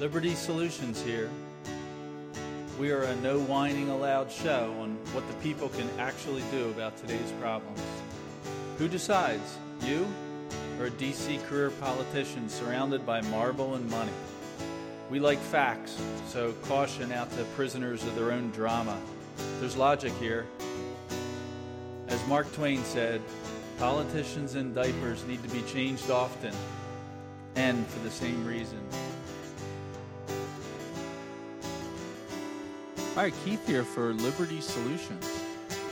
Liberty Solutions here. We are a no whining allowed show on what the people can actually do about today's problems. Who decides? You or a DC career politician surrounded by marble and money? We like facts, so caution out to prisoners of their own drama. There's logic here. As Mark Twain said, politicians in diapers need to be changed often and for the same reason. All right, Keith here for Liberty Solutions.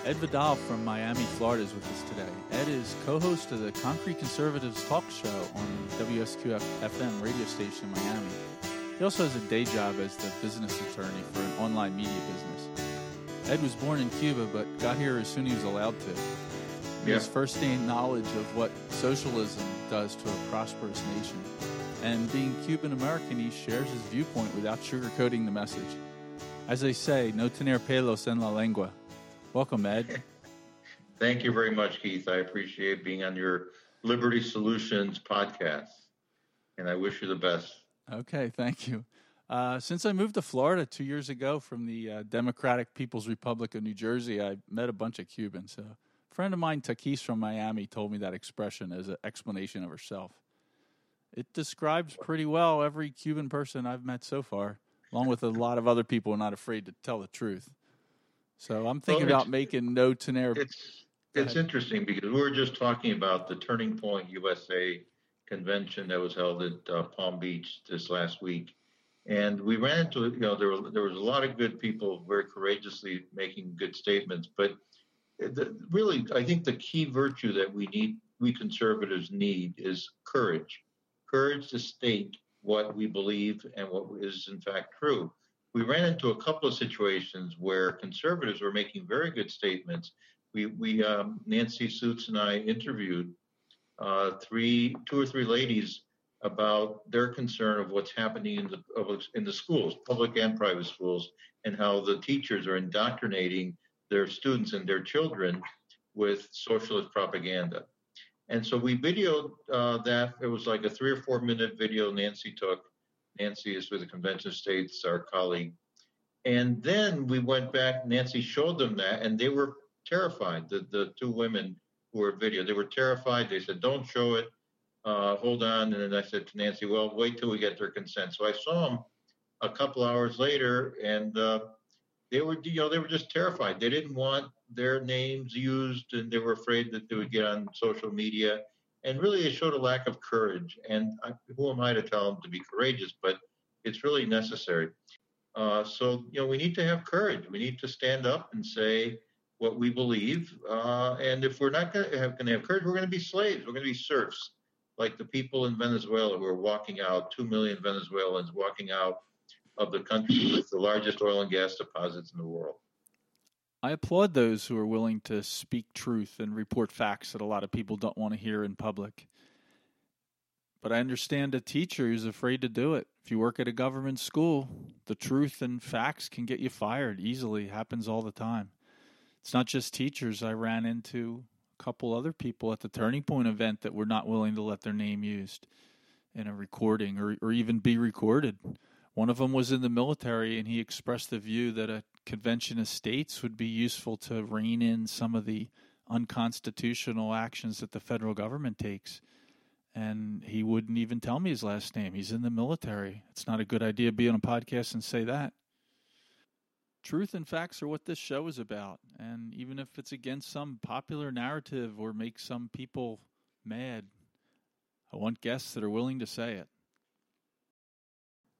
Ed Vidal from Miami, Florida is with us today. Ed is co host of the Concrete Conservatives talk show on WSQF FM radio station in Miami. He also has a day job as the business attorney for an online media business. Ed was born in Cuba but got here as soon as he was allowed to. He Yeah. has first-hand knowledge of what socialism does to a prosperous nation. And being Cuban American, he shares his viewpoint without sugarcoating the message. As they say, no tener pelos en la lengua. Welcome, Ed. Thank you very much, Keith. I appreciate being on your Liberty Solutions podcast, and I wish you the best. Okay, thank you. Uh, since I moved to Florida two years ago from the uh, Democratic People's Republic of New Jersey, I met a bunch of Cubans. A friend of mine, Takis from Miami, told me that expression as an explanation of herself. It describes pretty well every Cuban person I've met so far, along with a lot of other people are not afraid to tell the truth. So I'm thinking Well, about making no tener. It's it's interesting because we were just talking about the Turning Point USA convention that was held at uh, Palm Beach this last week, and we ran into you know there were, there was a lot of good people very courageously making good statements, but the, really I think the key virtue that we need we conservatives need is courage, courage to state what we believe and what is in fact true. We ran into a couple of situations where conservatives were making very good statements we we um, Nancy Suits and I interviewed uh, three two or three ladies about their concern of what's happening in the in the schools, public and private schools, and how the teachers are indoctrinating their students and their children with socialist propaganda. And so we videoed uh, that. It was like a three or four minute video Nancy took. Nancy is with the Convention of States, our colleague. And then we went back. Nancy showed them that, and they were terrified. The the two women who were video, they were terrified. They said, "Don't show it. Uh, hold on." And then I said to Nancy, "Well, wait till we get their consent." So I saw them a couple hours later, and uh, they were, you know, they were just terrified. They didn't want their names used, and they were afraid that they would get on social media. And really, it showed a lack of courage. And I, who am I to tell them to be courageous? But it's really necessary. Uh, so, you know, we need to have courage. We need to stand up and say what we believe. Uh, and if we're not going to have, have courage, we're going to be slaves. We're going to be serfs, like the people in Venezuela who are walking out, two million Venezuelans walking out of the country with the largest oil and gas deposits in the world. I applaud those who are willing to speak truth and report facts that a lot of people don't want to hear in public. But I understand a teacher who's afraid to do it. If you work at a government school, the truth and facts can get you fired easily. It happens all the time. It's not just teachers. I ran into a couple other people at the Turning Point event that were not willing to let their name used in a recording or, or even be recorded. One of them was in the military, and he expressed the view that a convention of states would be useful to rein in some of the unconstitutional actions that the federal government takes. And he wouldn't even tell me his last name. He's in the military. It's not a good idea to be on a podcast and say that. Truth and facts are what this show is about. And even if it's against some popular narrative or makes some people mad, I want guests that are willing to say it.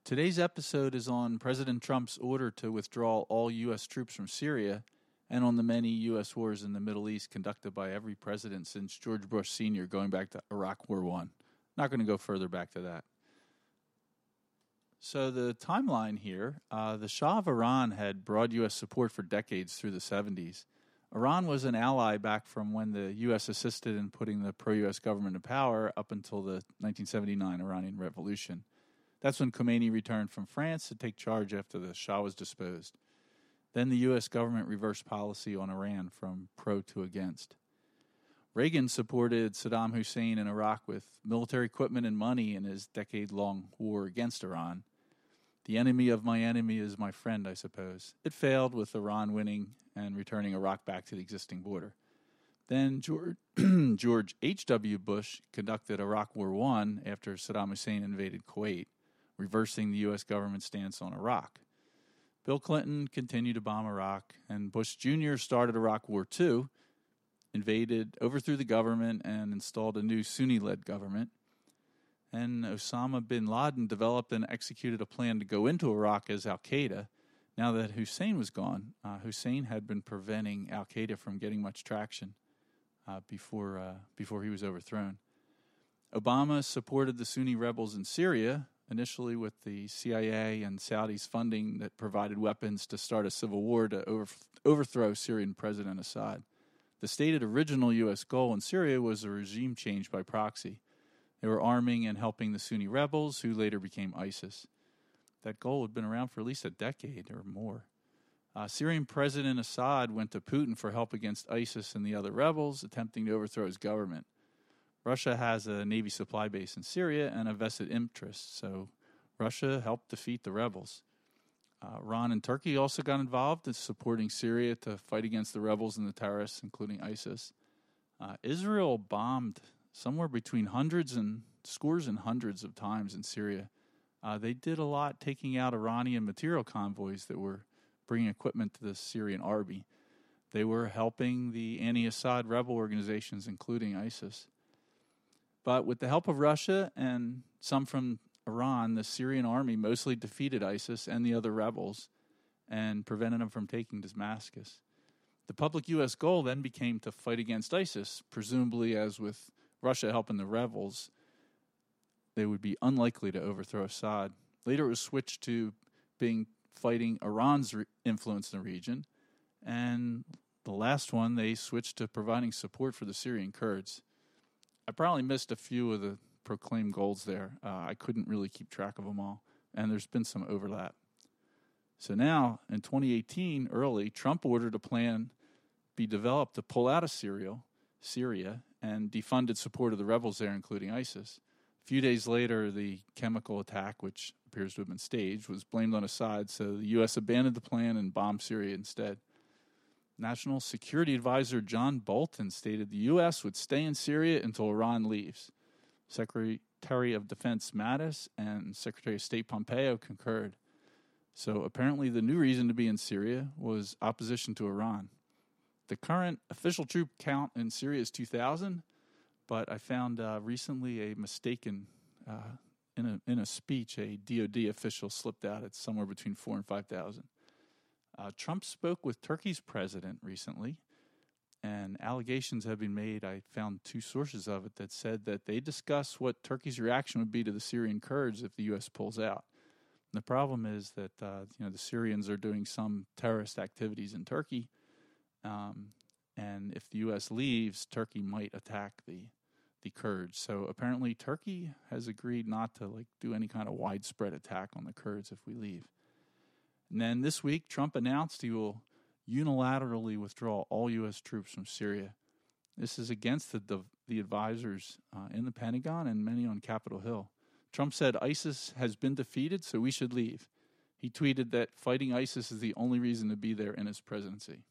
Today's episode is on President Trump's order to withdraw all U.S. troops from Syria and on the many U.S. wars in the Middle East conducted by every president since George Bush Sr. going back to Iraq War One. Not going to go further back to that. So, the timeline here uh, the Shah of Iran had broad U.S. support for decades through the 70s. Iran was an ally back from when the U.S. assisted in putting the pro U.S. government in power up until the 1979 Iranian Revolution. That's when Khomeini returned from France to take charge after the Shah was disposed. Then the U.S. government reversed policy on Iran from pro to against. Reagan supported Saddam Hussein in Iraq with military equipment and money in his decade long war against Iran. The enemy of my enemy is my friend, I suppose. It failed with Iran winning and returning Iraq back to the existing border. Then George, George H.W. Bush conducted Iraq War I after Saddam Hussein invaded Kuwait, reversing the U.S. government's stance on Iraq. Bill Clinton continued to bomb Iraq, and Bush Jr. started Iraq War II, invaded, overthrew the government, and installed a new Sunni led government and Osama bin Laden developed and executed a plan to go into Iraq as Al Qaeda. Now that Hussein was gone, uh, Hussein had been preventing Al Qaeda from getting much traction uh, before uh, before he was overthrown. Obama supported the Sunni rebels in Syria initially with the CIA and Saudis funding that provided weapons to start a civil war to over, overthrow Syrian President Assad. The stated original U.S. goal in Syria was a regime change by proxy. They were arming and helping the Sunni rebels, who later became ISIS. That goal had been around for at least a decade or more. Uh, Syrian President Assad went to Putin for help against ISIS and the other rebels, attempting to overthrow his government. Russia has a Navy supply base in Syria and a vested interest, so Russia helped defeat the rebels. Uh, Iran and Turkey also got involved in supporting Syria to fight against the rebels and the terrorists, including ISIS. Uh, Israel bombed somewhere between hundreds and scores and hundreds of times in Syria. Uh, they did a lot taking out Iranian material convoys that were bringing equipment to the Syrian army. They were helping the anti Assad rebel organizations, including ISIS. But with the help of Russia and some from Iran, the Syrian army mostly defeated ISIS and the other rebels and prevented them from taking Damascus. The public U.S. goal then became to fight against ISIS, presumably as with Russia helping the rebels, they would be unlikely to overthrow Assad. Later, it was switched to being fighting Iran's re- influence in the region, and the last one they switched to providing support for the Syrian Kurds. I probably missed a few of the proclaimed goals there. Uh, I couldn't really keep track of them all, and there's been some overlap. So now, in 2018, early, Trump ordered a plan be developed to pull out of Syria, Syria and defunded support of the rebels there, including ISIS. A few days later, the chemical attack, which appears to have been staged, was blamed on Assad, so the U.S. abandoned the plan and bombed Syria instead. National Security Advisor John Bolton stated the U.S. would stay in Syria until Iran leaves. Secretary of Defense Mattis and Secretary of State Pompeo concurred. So apparently, the new reason to be in Syria was opposition to Iran. The current official troop count in Syria is 2,000, but I found uh, recently a mistaken uh, in a in a speech. A DoD official slipped out. It's somewhere between four and 5,000. Uh, Trump spoke with Turkey's president recently, and allegations have been made. I found two sources of it that said that they discuss what Turkey's reaction would be to the Syrian Kurds if the U.S. pulls out. And the problem is that uh, you know the Syrians are doing some terrorist activities in Turkey, um, and if the U.S. leaves, Turkey might attack the the Kurds. So apparently, Turkey has agreed not to like do any kind of widespread attack on the Kurds if we leave. And then this week, Trump announced he will unilaterally withdraw all U.S. troops from Syria. This is against the the, the advisors uh, in the Pentagon and many on Capitol Hill. Trump said ISIS has been defeated, so we should leave. He tweeted that fighting ISIS is the only reason to be there in his presidency.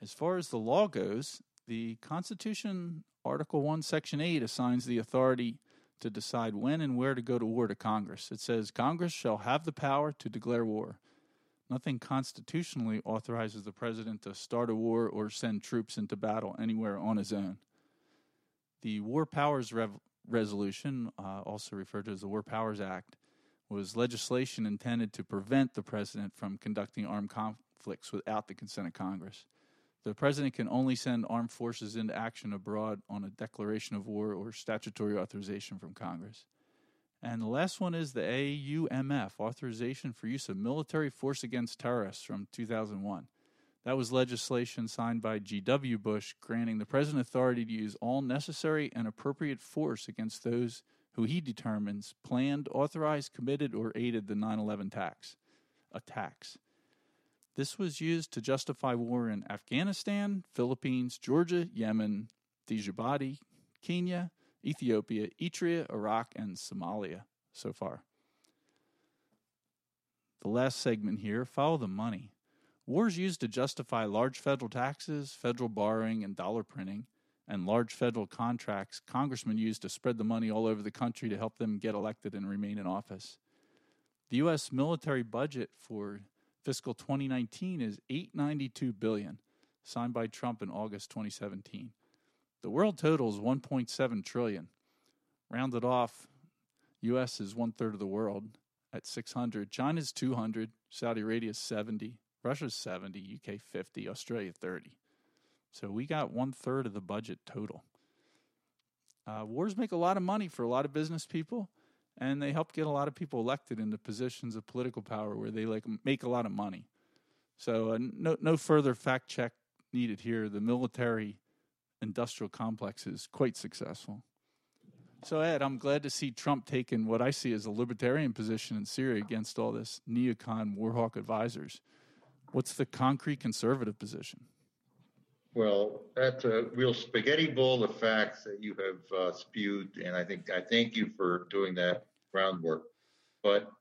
As far as the law goes, the Constitution, Article 1, Section 8, assigns the authority to decide when and where to go to war to Congress. It says Congress shall have the power to declare war. Nothing constitutionally authorizes the president to start a war or send troops into battle anywhere on his own. The War Powers Rev- Resolution, uh, also referred to as the War Powers Act, was legislation intended to prevent the president from conducting armed conflicts without the consent of Congress. The president can only send armed forces into action abroad on a declaration of war or statutory authorization from Congress. And the last one is the AUMF, Authorization for Use of Military Force Against Terrorists from 2001. That was legislation signed by G.W. Bush granting the president authority to use all necessary and appropriate force against those who he determines planned, authorized, committed, or aided the 9 11 attacks. This was used to justify war in Afghanistan, Philippines, Georgia, Yemen, Djibouti, Kenya, Ethiopia, Eritrea, Iraq, and Somalia so far. the last segment here follow the money. Wars used to justify large federal taxes, federal borrowing, and dollar printing, and large federal contracts congressmen used to spread the money all over the country to help them get elected and remain in office. The U.S. military budget for fiscal 2019 is 892 billion, signed by Trump in August 2017. The world total is 1.7 trillion. Rounded off, U.S. is one third of the world at 600. China's 200. Saudi Arabia is 70. Russia's 70. UK 50. Australia 30. So we got one third of the budget total. Uh, wars make a lot of money for a lot of business people, and they help get a lot of people elected into positions of political power where they like make a lot of money. So uh, no no further fact check needed here. The military industrial complex is quite successful. So, Ed, I'm glad to see Trump taking what I see as a libertarian position in Syria against all this neocon warhawk advisors. What's the concrete conservative position? Well, that's a real spaghetti bowl of facts that you have uh, spewed, and I think I thank you for doing that groundwork. But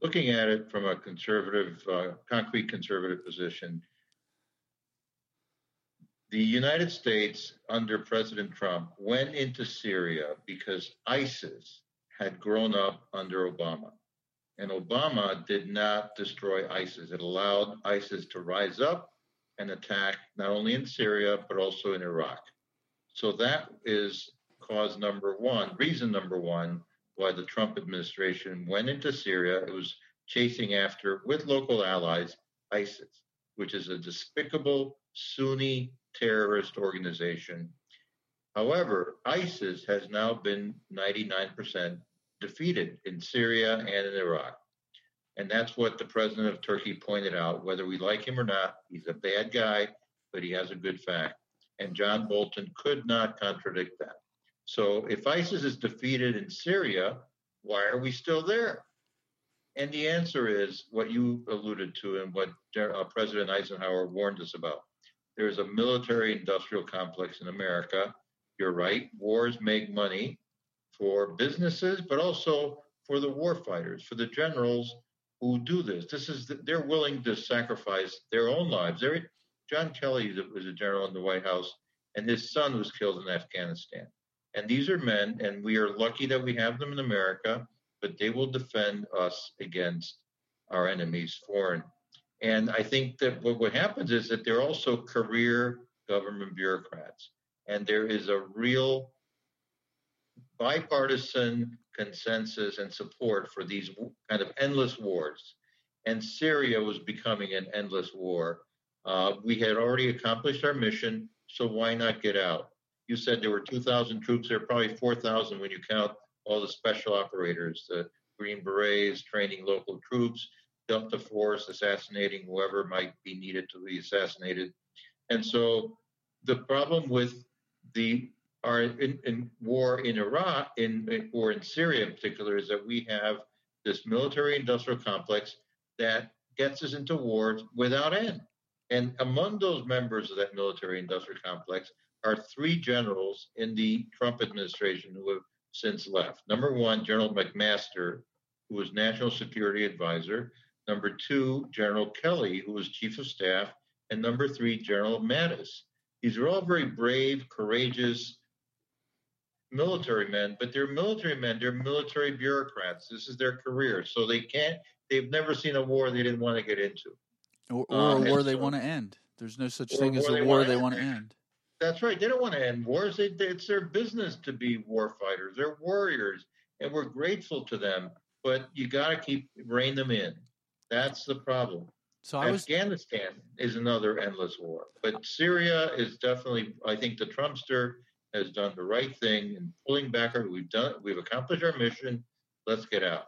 looking at it from a conservative, uh, concrete conservative position, the United States under President Trump went into Syria because ISIS had grown up under Obama. And Obama did not destroy ISIS. It allowed ISIS to rise up and attack not only in Syria, but also in Iraq. So that is cause number one, reason number one, why the Trump administration went into Syria. It was chasing after, with local allies, ISIS, which is a despicable Sunni terrorist organization. However, ISIS has now been 99% defeated in Syria and in Iraq. And that's what the president of Turkey pointed out. Whether we like him or not, he's a bad guy, but he has a good fact. And John Bolton could not contradict that. So if ISIS is defeated in Syria, why are we still there? And the answer is what you alluded to and what uh, President Eisenhower warned us about. There's a military industrial complex in America. You're right. Wars make money for businesses, but also for the warfighters, for the generals who do this. This is the, they're willing to sacrifice their own lives. They're, John Kelly was a general in the White House, and his son was killed in Afghanistan. And these are men, and we are lucky that we have them in America, but they will defend us against our enemies, foreign and I think that what, what happens is that they're also career government bureaucrats. And there is a real bipartisan consensus and support for these kind of endless wars. And Syria was becoming an endless war. Uh, we had already accomplished our mission, so why not get out? You said there were 2,000 troops. There are probably 4,000 when you count all the special operators, the Green Berets training local troops, Delta Force assassinating whoever might be needed to be assassinated. And so the problem with the our in, in war in Iraq in or in Syria in particular is that we have this military industrial complex that gets us into wars without end. And among those members of that military industrial complex are three generals in the Trump administration who have since left. Number one, General McMaster, who was National Security Advisor. Number two, General Kelly, who was chief of staff. And number three, General Mattis. These are all very brave, courageous military men, but they're military men. They're military bureaucrats. This is their career. So they can't, they've never seen a war they didn't want to get into. Or, or uh, a war they so, want to end. There's no such thing as a war they want to end. That's right. They don't want to end wars. They, they, it's their business to be war fighters. They're warriors, and we're grateful to them. But you got to keep rein them in. That's the problem. So I Afghanistan was... is another endless war, but Syria is definitely. I think the Trumpster has done the right thing in pulling back. We've done. We've accomplished our mission. Let's get out.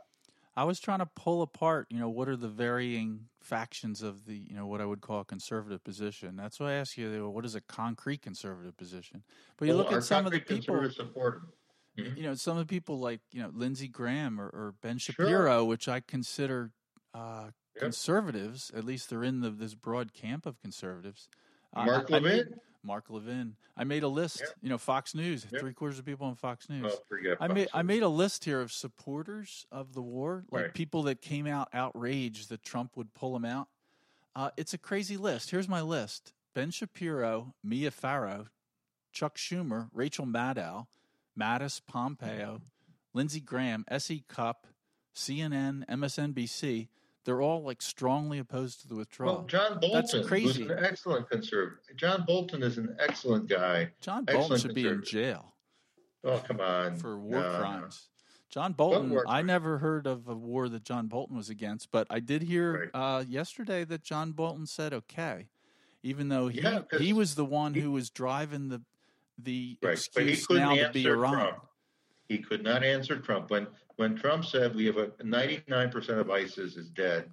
I was trying to pull apart, you know, what are the varying factions of the, you know, what I would call a conservative position. That's why I ask you, what is a concrete conservative position? But you well, look at some of the people. Mm-hmm. You know, some of the people like you know Lindsey Graham or, or Ben Shapiro, sure. which I consider uh, yep. conservatives, at least they're in the, this broad camp of conservatives. Mark uh, Levin. Mark Levin. I made a list. Yeah. You know, Fox News. Yeah. Three quarters of people on Fox News. Well, forget. I made Fox I made a list here of supporters of the war, like Right. people that came out outraged that Trump would pull them out. Uh, it's a crazy list. Here's my list: Ben Shapiro, Mia Farrow, Chuck Schumer, Rachel Maddow, Mattis Pompeo, Lindsey Graham, S.E. Cupp, CNN, MSNBC. They're all like strongly opposed to the withdrawal. Well, John Bolton, That's crazy. an excellent conservative. John Bolton is an excellent guy. John Bolton excellent should be in jail. Oh, come on. for war No, no. crimes. John Bolton, war I never heard of a war that John Bolton was against, but I did hear Right. uh, yesterday that John Bolton said okay, even though he Yeah, he was the one he- who was driving the the Right, but he excuse now to be Iran. Trump. He could not answer Trump when when Trump said we have a 99 percent of ISIS is dead,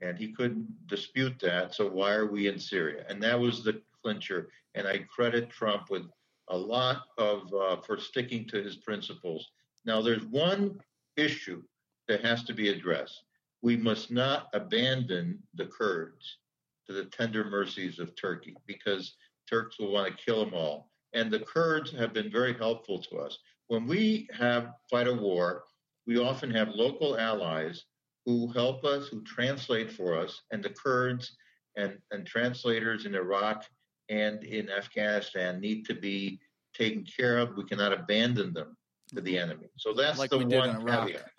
and he couldn't dispute that. So why are we in Syria? And that was the clincher. And I credit Trump with a lot of uh, for sticking to his principles. Now, there's one issue that has to be addressed. We must not abandon the Kurds to the tender mercies of Turkey because Turks will want to kill them all. And the Kurds have been very helpful to us. When we have fight a war, we often have local allies who help us, who translate for us, and the Kurds and, and translators in Iraq and in Afghanistan need to be taken care of. We cannot abandon them to the mm-hmm. enemy. So that's Like the one caveat.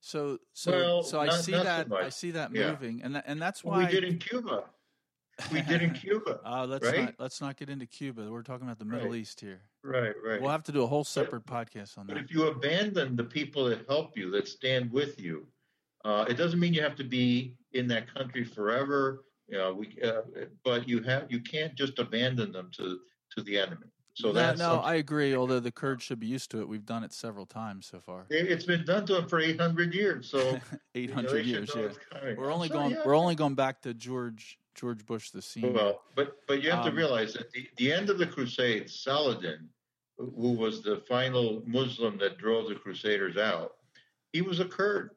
So so Well, so I not- see not so that I see that moving, and that, and that's Well, why we did in Cuba. We did in Cuba. Uh, let's right? not let's not get into Cuba. We're talking about the Middle Right. East here. Right, right. We'll have to do a whole separate podcast on But that. But if you abandon the people that help you, that stand with you, uh, it doesn't mean you have to be in that country forever. You know, we, uh, but you have you can't just abandon them to to the enemy. So no, that's no, I agree. Although the Kurds should be used to it, we've done it several times so far. it- it's been done to them for 800 years. So eight hundred you know, hundred years. Yeah, we're only So, going. yeah. We're only going back to George George Bush the senior. Well, but but you have Um, to realize that the, the end of the Crusades, Saladin, who was the final Muslim that drove the Crusaders out, he was a Kurd.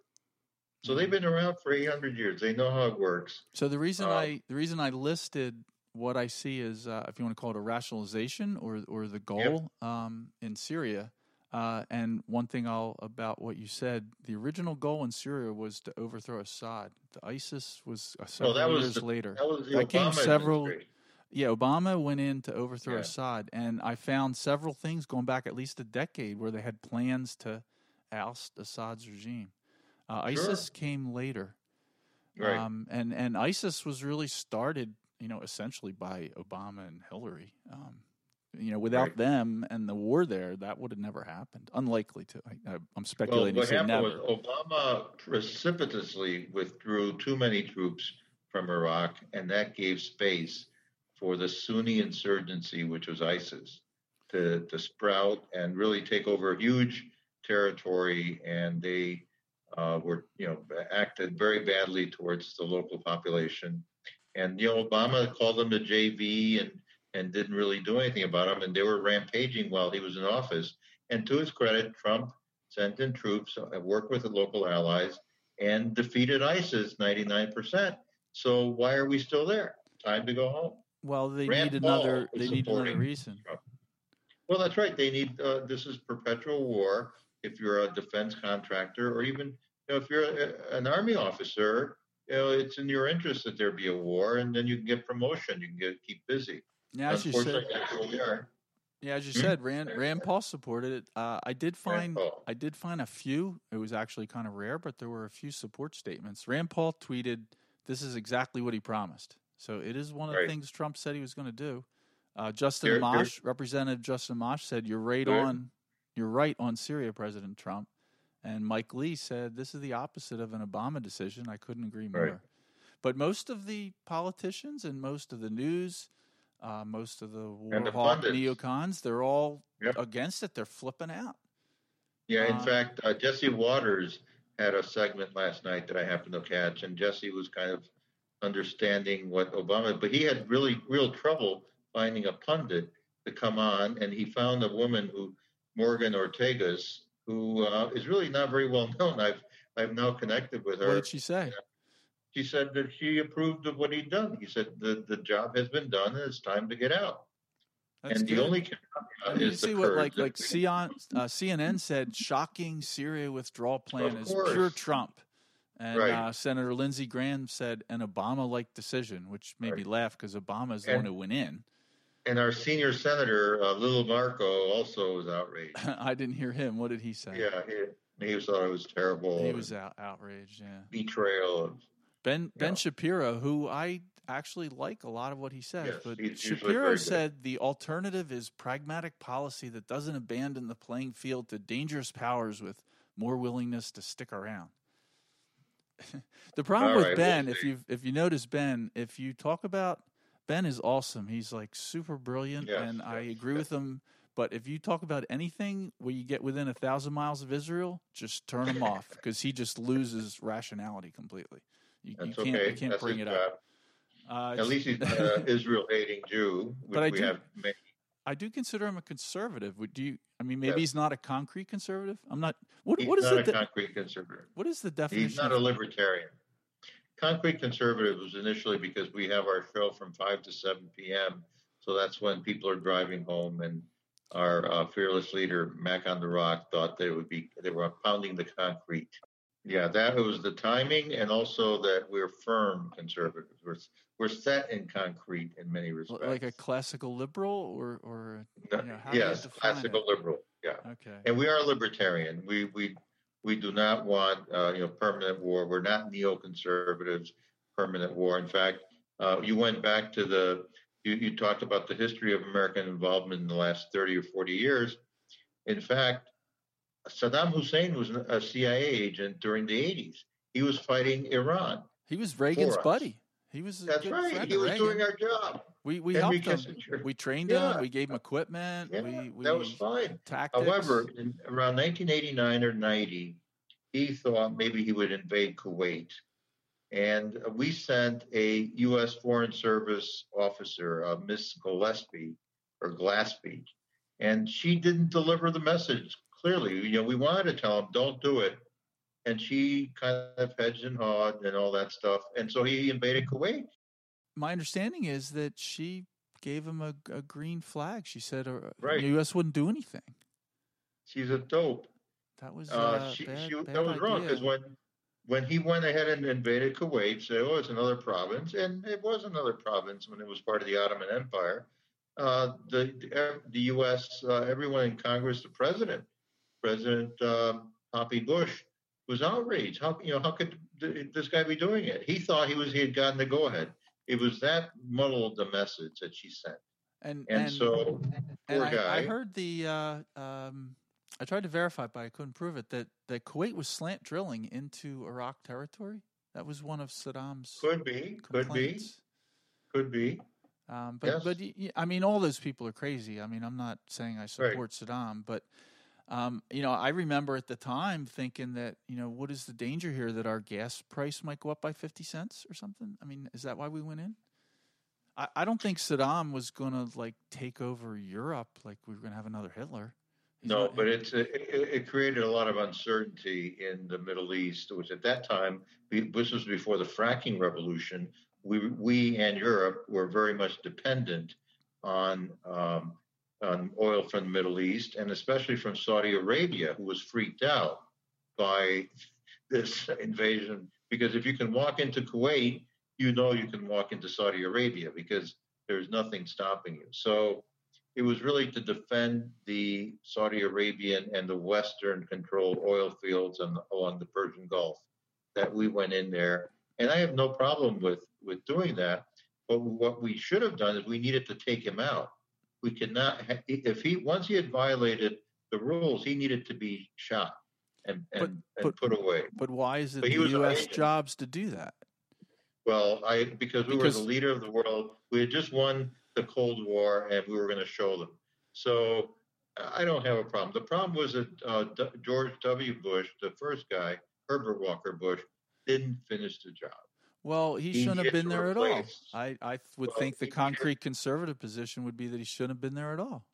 So they've been around for 800 years. They know how it works. So the reason Um, I the reason I listed what I see is uh, if you want to call it a rationalization or or the goal um, in Syria. Uh, and one thing I'll about what you said, the original goal in Syria was to overthrow Assad. The ISIS was uh, several that was years the- later. That was the That came several-. Yeah, Obama went in to overthrow Yeah. Assad, and I found several things going back at least a decade where they had plans to oust Assad's regime. Uh, Sure. ISIS came later, Right. um, and and ISIS was really started, you know, essentially by Obama and Hillary. Um, you know, without Right. them and the war there, that would have never happened. Unlikely to. I, I, I'm well, speculating. what happened never. was Obama precipitously withdrew too many troops from Iraq, and that gave space for the Sunni insurgency, which was ISIS, to, to sprout and really take over huge territory. And they uh, were, you know, acted very badly towards the local population. And you know, Obama called them the JV and and didn't really do anything about them. And they were rampaging while he was in office. And to his credit, Trump sent in troops, uh, worked with the local allies, and defeated ISIS 99%. So why are we still there? Time to go home. Well, they Rand need another. They need another reason. Well, that's right. They need uh, this is perpetual war. If you're a defense contractor, or even you know, if you're a, an army officer, you know, it's in your interest that there be a war, and then you can get promotion. You can get keep busy. Yeah, as you said. Unfortunately, that's where we are. Yeah, as you Hmm? said, Rand Rand Paul supported it. Uh, I did find I did find a few. It was actually kind of rare, but there were a few support statements. Rand Paul tweeted, "This is exactly what he promised." So it is one of Right. the things Trump said he was going to do. Uh, Justin There- there- Amash, Representative Justin Amash, said, "You're right Right. on. You're right on Syria, President Trump." And Mike Lee said, "This is the opposite of an Obama decision." I couldn't agree more. Right. But most of the politicians and most of the news, uh, most of the war the neocons, they're all Yep. against it. They're flipping out. Yeah, in Uh, fact, uh, Jesse Watters had a segment last night that I happened to catch, and Jesse was kind of understanding what Obama, but he had really real trouble finding a pundit to come on, and he found a woman who, Morgan Ortagus, who uh, is really not very well known. I've I've now connected with her. What did she say? She said that she approved of what he'd done. He said the the job has been done and it's time to get out. That's and good. the only mean, you see what like like CNN, uh, CNN said shocking Syria withdrawal plan is pure Trump. And right. uh, Senator Lindsey Graham said an Obama like decision, which made right. me laugh because Obama is the and, one who went in. And our senior senator, uh, Little Marco, also was outraged. I didn't hear him. What did he say? Yeah, he, he thought it was terrible. He was out, outraged, yeah. Betrayal. Of, ben Ben. Shapiro, who I actually like a lot of what he says, yes, but Shapiro said the alternative is pragmatic policy that doesn't abandon the playing field to dangerous powers with more willingness to stick around. the problem All with right, Ben, we'll if you if you notice Ben, if you talk about Ben is awesome. He's like super brilliant, yes, and yes, I agree with him. But if you talk about anything where you get within a thousand miles of Israel, just turn him off because he just loses rationality completely. You, That's you can't okay. you can't That's bring it job. up. Uh, At least he's an uh, Israel hating Jew, which But I we do-. I do consider him a conservative. Would you? I mean, maybe Yes. he's not a concrete conservative. I'm not. What He's what is not the a de- concrete conservative. what is the definition? He's not a libertarian. Concrete conservative was initially because we have our show from 5 to 7 p.m. So that's when people are driving home, and our uh, fearless leader, Mac on the Rock, thought they would be they were pounding the concrete. Yeah, that was the timing, and also that we're firm conservatives. We're we're set in concrete in many respects. like a classical liberal or or you know, how do you yes, classical it? liberal. Yeah. okay. And we are libertarian. We we we do not want uh, you know permanent war. We're not neoconservatives. Permanent war. In fact, uh, you went back to the you, you talked about the history of American involvement in the last thirty or forty years. In fact, Saddam Hussein was a CIA agent during the eighties. He was fighting Iran. He was Reagan's buddy. He was That's right. He was Reagan. doing our job. we we Henry helped him. We trained Yeah. him. We gave him equipment. Yeah, we, we that was fine. tactics. However, in around 1989 or 90, he thought maybe he would invade Kuwait. And we sent a U.S. Foreign Service officer, uh, Miss Gillespie or Glaspie, and she didn't deliver the message clearly. You know, we wanted to tell him, don't do it. And she kind of hedged and hawed and all that stuff. And so he invaded Kuwait. my understanding is that she gave him a, a green flag. She said uh, Right. the U.S. wouldn't do anything. She's a dope. That was Uh, uh, she, bad, she, bad that was wrong because when when he went ahead and invaded Kuwait, said, "Oh, it's another province," and it was another province when it was part of the Ottoman Empire. Uh, the the, the U.S. Uh, everyone in Congress, the president, President Poppy Bush, was outraged. How you know how could th- this guy be doing it? He thought he was he had gotten the go ahead. It was that muddled the message that she sent, and and, and, so and poor I, guy. I heard the uh, um, I tried to verify, but I couldn't prove it that that Kuwait was slant drilling into Iraq territory. That was one of Saddam's could be, could be, complaints. could be. Um, but Yes. but I mean, all those people are crazy. I mean, I'm not saying I support Saddam, but um, you know, I remember at the time thinking that you know, what is the danger here that our gas price might go up by fifty cents or something? I mean, is that why we went in? I, I don't think Saddam was going to like take over Europe like we were going to have another Hitler. He's No, not- but it's it, it it created a lot of uncertainty in the Middle East, which at that time, this was before the fracking revolution. We we and Europe were very much dependent on um, on oil from the Middle East, and especially from Saudi Arabia, who was freaked out by this invasion. Because if you can walk into Kuwait, you know you can walk into Saudi Arabia because there's nothing stopping you. So it was really to defend the Saudi Arabian and the Western controlled oil fields on, along the Persian Gulf that we went in there. And I have no problem with, with doing that. But what we should have done is we needed to take him out. We could not, if he, once he had violated the rules, he needed to be shot and, and, But- and but- put away. but why is it But the was U.S. jobs to do that? Well, I because we Because- were the leader of the world. We had just won the Cold War, and we were going to show them. So I don't have a problem. The problem was that uh, D- George W. Bush, the first guy, Herbert Walker Bush, didn't finish the job. Well, he, He shouldn't have been there at all. I, I would Well, think the concrete conservative position would be that he shouldn't have been there at all.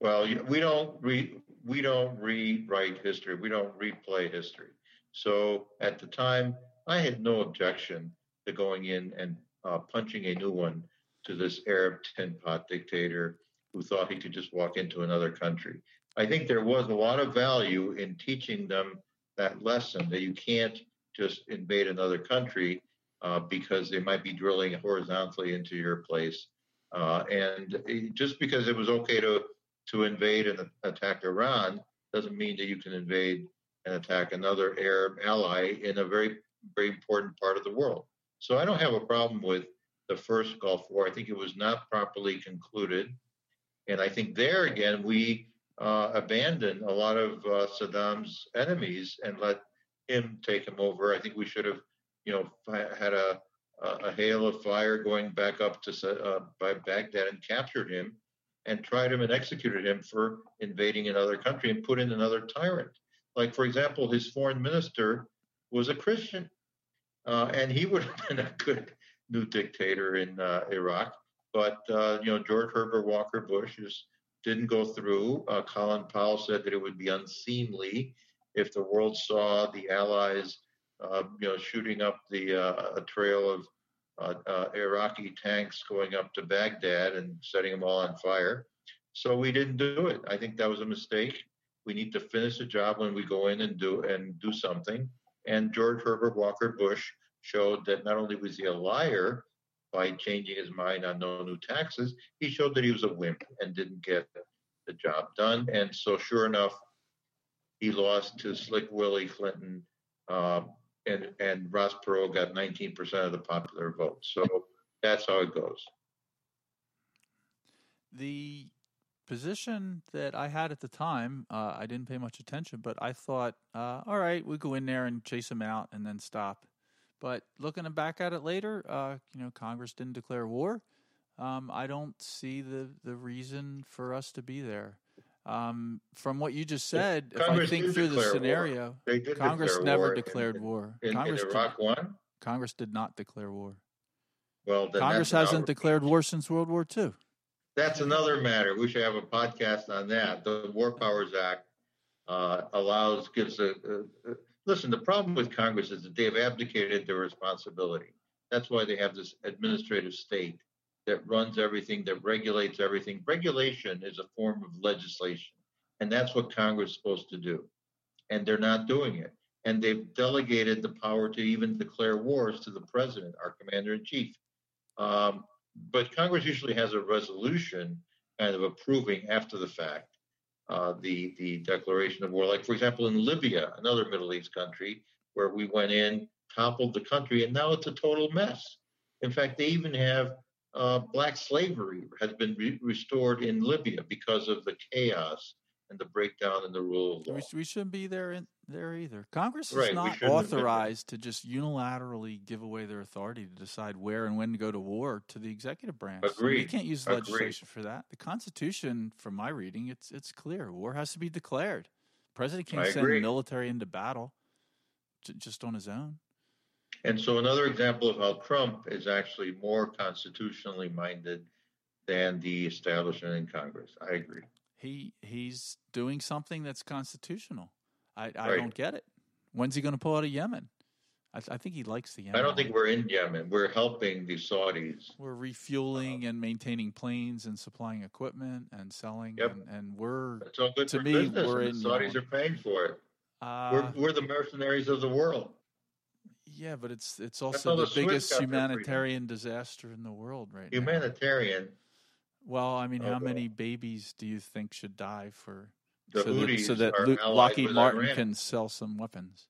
Well, we don't re, we don't rewrite history. We don't replay history. So at the time, I had no objection to going in and uh, punching a new one to this Arab tin pot dictator who thought he could just walk into another country. I think there was a lot of value in teaching them that lesson that you can't just invade another country uh, because they might be drilling horizontally into your place. Uh, and just because it was okay to to invade and attack Iran doesn't mean that you can invade and attack another Arab ally in a very very important part of the world. So I don't have a problem with the first Gulf War. I think it was not properly concluded, and I think there again we uh, abandoned a lot of uh, Saddam's enemies and let him take him over. I think we should have, you know, had a a hail of fire going back up to uh, by Baghdad and captured him and tried him and executed him for invading another country and put in another tyrant. Like, for example, his foreign minister was a Christian, uh, and he would have been a good new dictator in uh, Iraq. But uh, you know, George Herbert Walker Bush just didn't go through. Uh, Colin Powell said that it would be unseemly if the world saw the Allies, uh, you know, shooting up the uh, a trail of Iraqi tanks going up to Baghdad and setting them all on fire. So we didn't do it. I think that was a mistake. We need to finish the job when we go in and do and do something. And George Herbert Walker Bush showed that not only was he a liar by changing his mind on no new taxes, he showed that he was a wimp and didn't get the job done. And so, sure enough, he lost to Slick Willie Clinton, uh, and and Ross Perot got 19% of the popular vote. So that's how it goes. The position that I had at the time, uh, I didn't pay much attention, but I thought, uh, all right, we go in there and chase him out and then stop. But looking back at it later, uh, you know, Congress didn't declare war. Um, I don't see the, the reason for us to be there. Um, from what you just said, if I think through the scenario, Congress never declared in, war. In, Congress in Iraq did, won? Congress did not declare war. Well, Congress hasn't declared war since World War II. That's another matter. We should have a podcast on that. The War Powers Act uh, allows, gives a, a, listen. The problem with Congress is that they have abdicated their responsibility. That's why they have this administrative state that runs everything, that regulates everything. Regulation is a form of legislation, and that's what Congress is supposed to do. And they're not doing it. And they've delegated the power to even declare wars to the president, our commander in chief. Um, but Congress usually has a resolution kind of approving after the fact uh, the the declaration of war. Like for example, in Libya, another Middle East country, where we went in, toppled the country, and now it's a total mess. In fact, they even have uh, black slavery has been re- restored in Libya because of the chaos and the breakdown in the rule of law. We, we shouldn't be there in, there either. Congress is right, not authorized to just unilaterally give away their authority to decide where and when to go to war to the executive branch. Agreed. You can't use legislation for that. The Constitution, from my reading, it's it's clear. War has to be declared. The president can't I send agree. military into battle j- just on his own. And so another example of how Trump is actually more constitutionally minded than the establishment in Congress. I agree. He he's doing something that's constitutional. I, I Right. don't get it. When's he going to pull out of Yemen? I, I think he likes the Yemen. I don't think we're in Yemen. We're helping the Saudis. we're refueling and maintaining planes and supplying equipment and selling, Yep. and, and we're It's all good To for me, business. we're the in Saudis Yemen. are paying for it. uh, we're, we're the mercenaries of the world. Yeah, but it's it's also the the biggest humanitarian disaster in the world right now. Humanitarian. Well, I mean, how many babies do you think should die for The so that, so that Lockheed Martin Iran. can sell some weapons?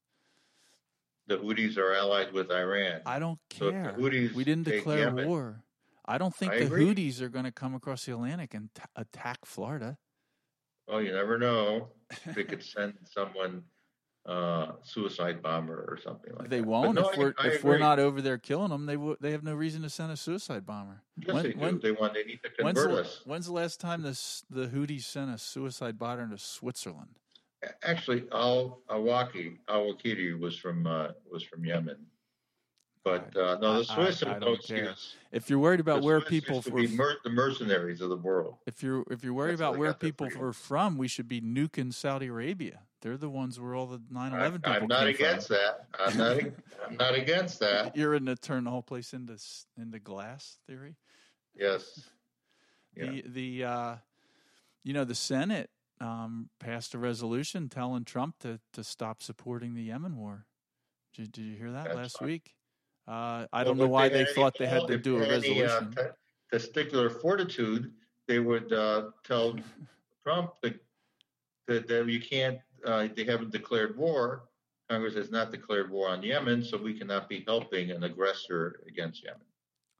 The Houthis are allied with Iran. I don't So care. Houthis we didn't declare Yemen- war. I don't think I the agree. Houthis are going to come across the Atlantic and t- attack Florida. Oh, you never know. They could send someone uh, suicide bomber or something like they that. But won't no, if we're I if we're not over there killing them. They w- they have no reason to send a suicide bomber. Yes, when- they do. when- they want. They need to When's convert the, us. when's the last time this the Houthis sent a suicide bomber to Switzerland? Actually, Al Awaki Awakiri was from uh, was from Yemen, but uh, no, the Swiss I- I have no don't care. If you're worried about The where Swiss people were, mer- the mercenaries of the world. if you're if you're worried That's about where people were from, we should be nuking Saudi Arabia. They're the ones where all the 9/11 people I, I'm not against from. that. I'm not. I'm not against that. You're in to turn the whole place into into glass theory. Yes. Yeah. The the uh, you know, the Senate um, passed a resolution telling Trump to to stop supporting the Yemen war. Did, did you hear that That's last fine. week? Uh, I Well, don't know why they any thought they had to do a they had any, uh, resolution. testicular fortitude, they would uh, tell Trump that, that, that you can't, uh, they haven't declared war. Congress has not declared war on Yemen, so we cannot be helping an aggressor against Yemen.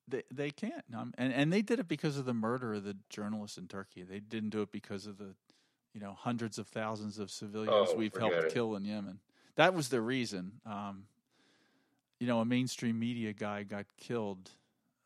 They they can't, um, and and they did it because of the murder of the journalist in Turkey. They didn't do it because of the, you know, hundreds of thousands of civilians Oh, we've helped it. kill in Yemen. That was the reason. Um, you know, a mainstream media guy got killed.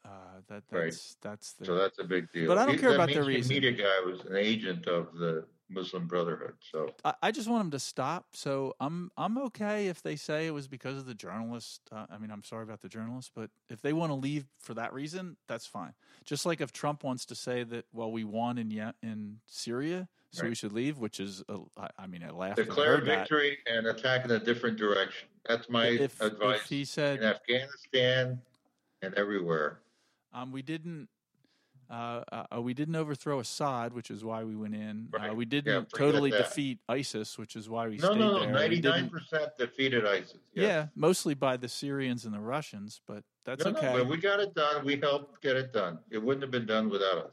Uh, that Right. that's that's the. So that's a big deal. But I don't care about the reason. media guy was an agent of the Muslim Brotherhood. So I, I just want them to stop. So I'm I'm okay if they say it was because of the journalist. Uh, I mean, I'm sorry about the journalist, but if they want to leave for that reason, that's fine. Just like if Trump wants to say that, well, we won in in Syria, so we should leave, which is, a, I, I mean, I laughed. when declare heard that. victory and attack in a different direction. That's my If, advice if he in said, Afghanistan and everywhere. um, we didn't. Uh, uh, we didn't overthrow Assad, which is why we went in. Uh, we didn't forget totally that. defeat ISIS, which is why we No, stayed no, no. there. Ninety-nine didn't- percent defeated ISIS. Yeah, mostly by the Syrians and the Russians, but that's no, okay. no, but we got it done. We helped get it done. It wouldn't have been done without us.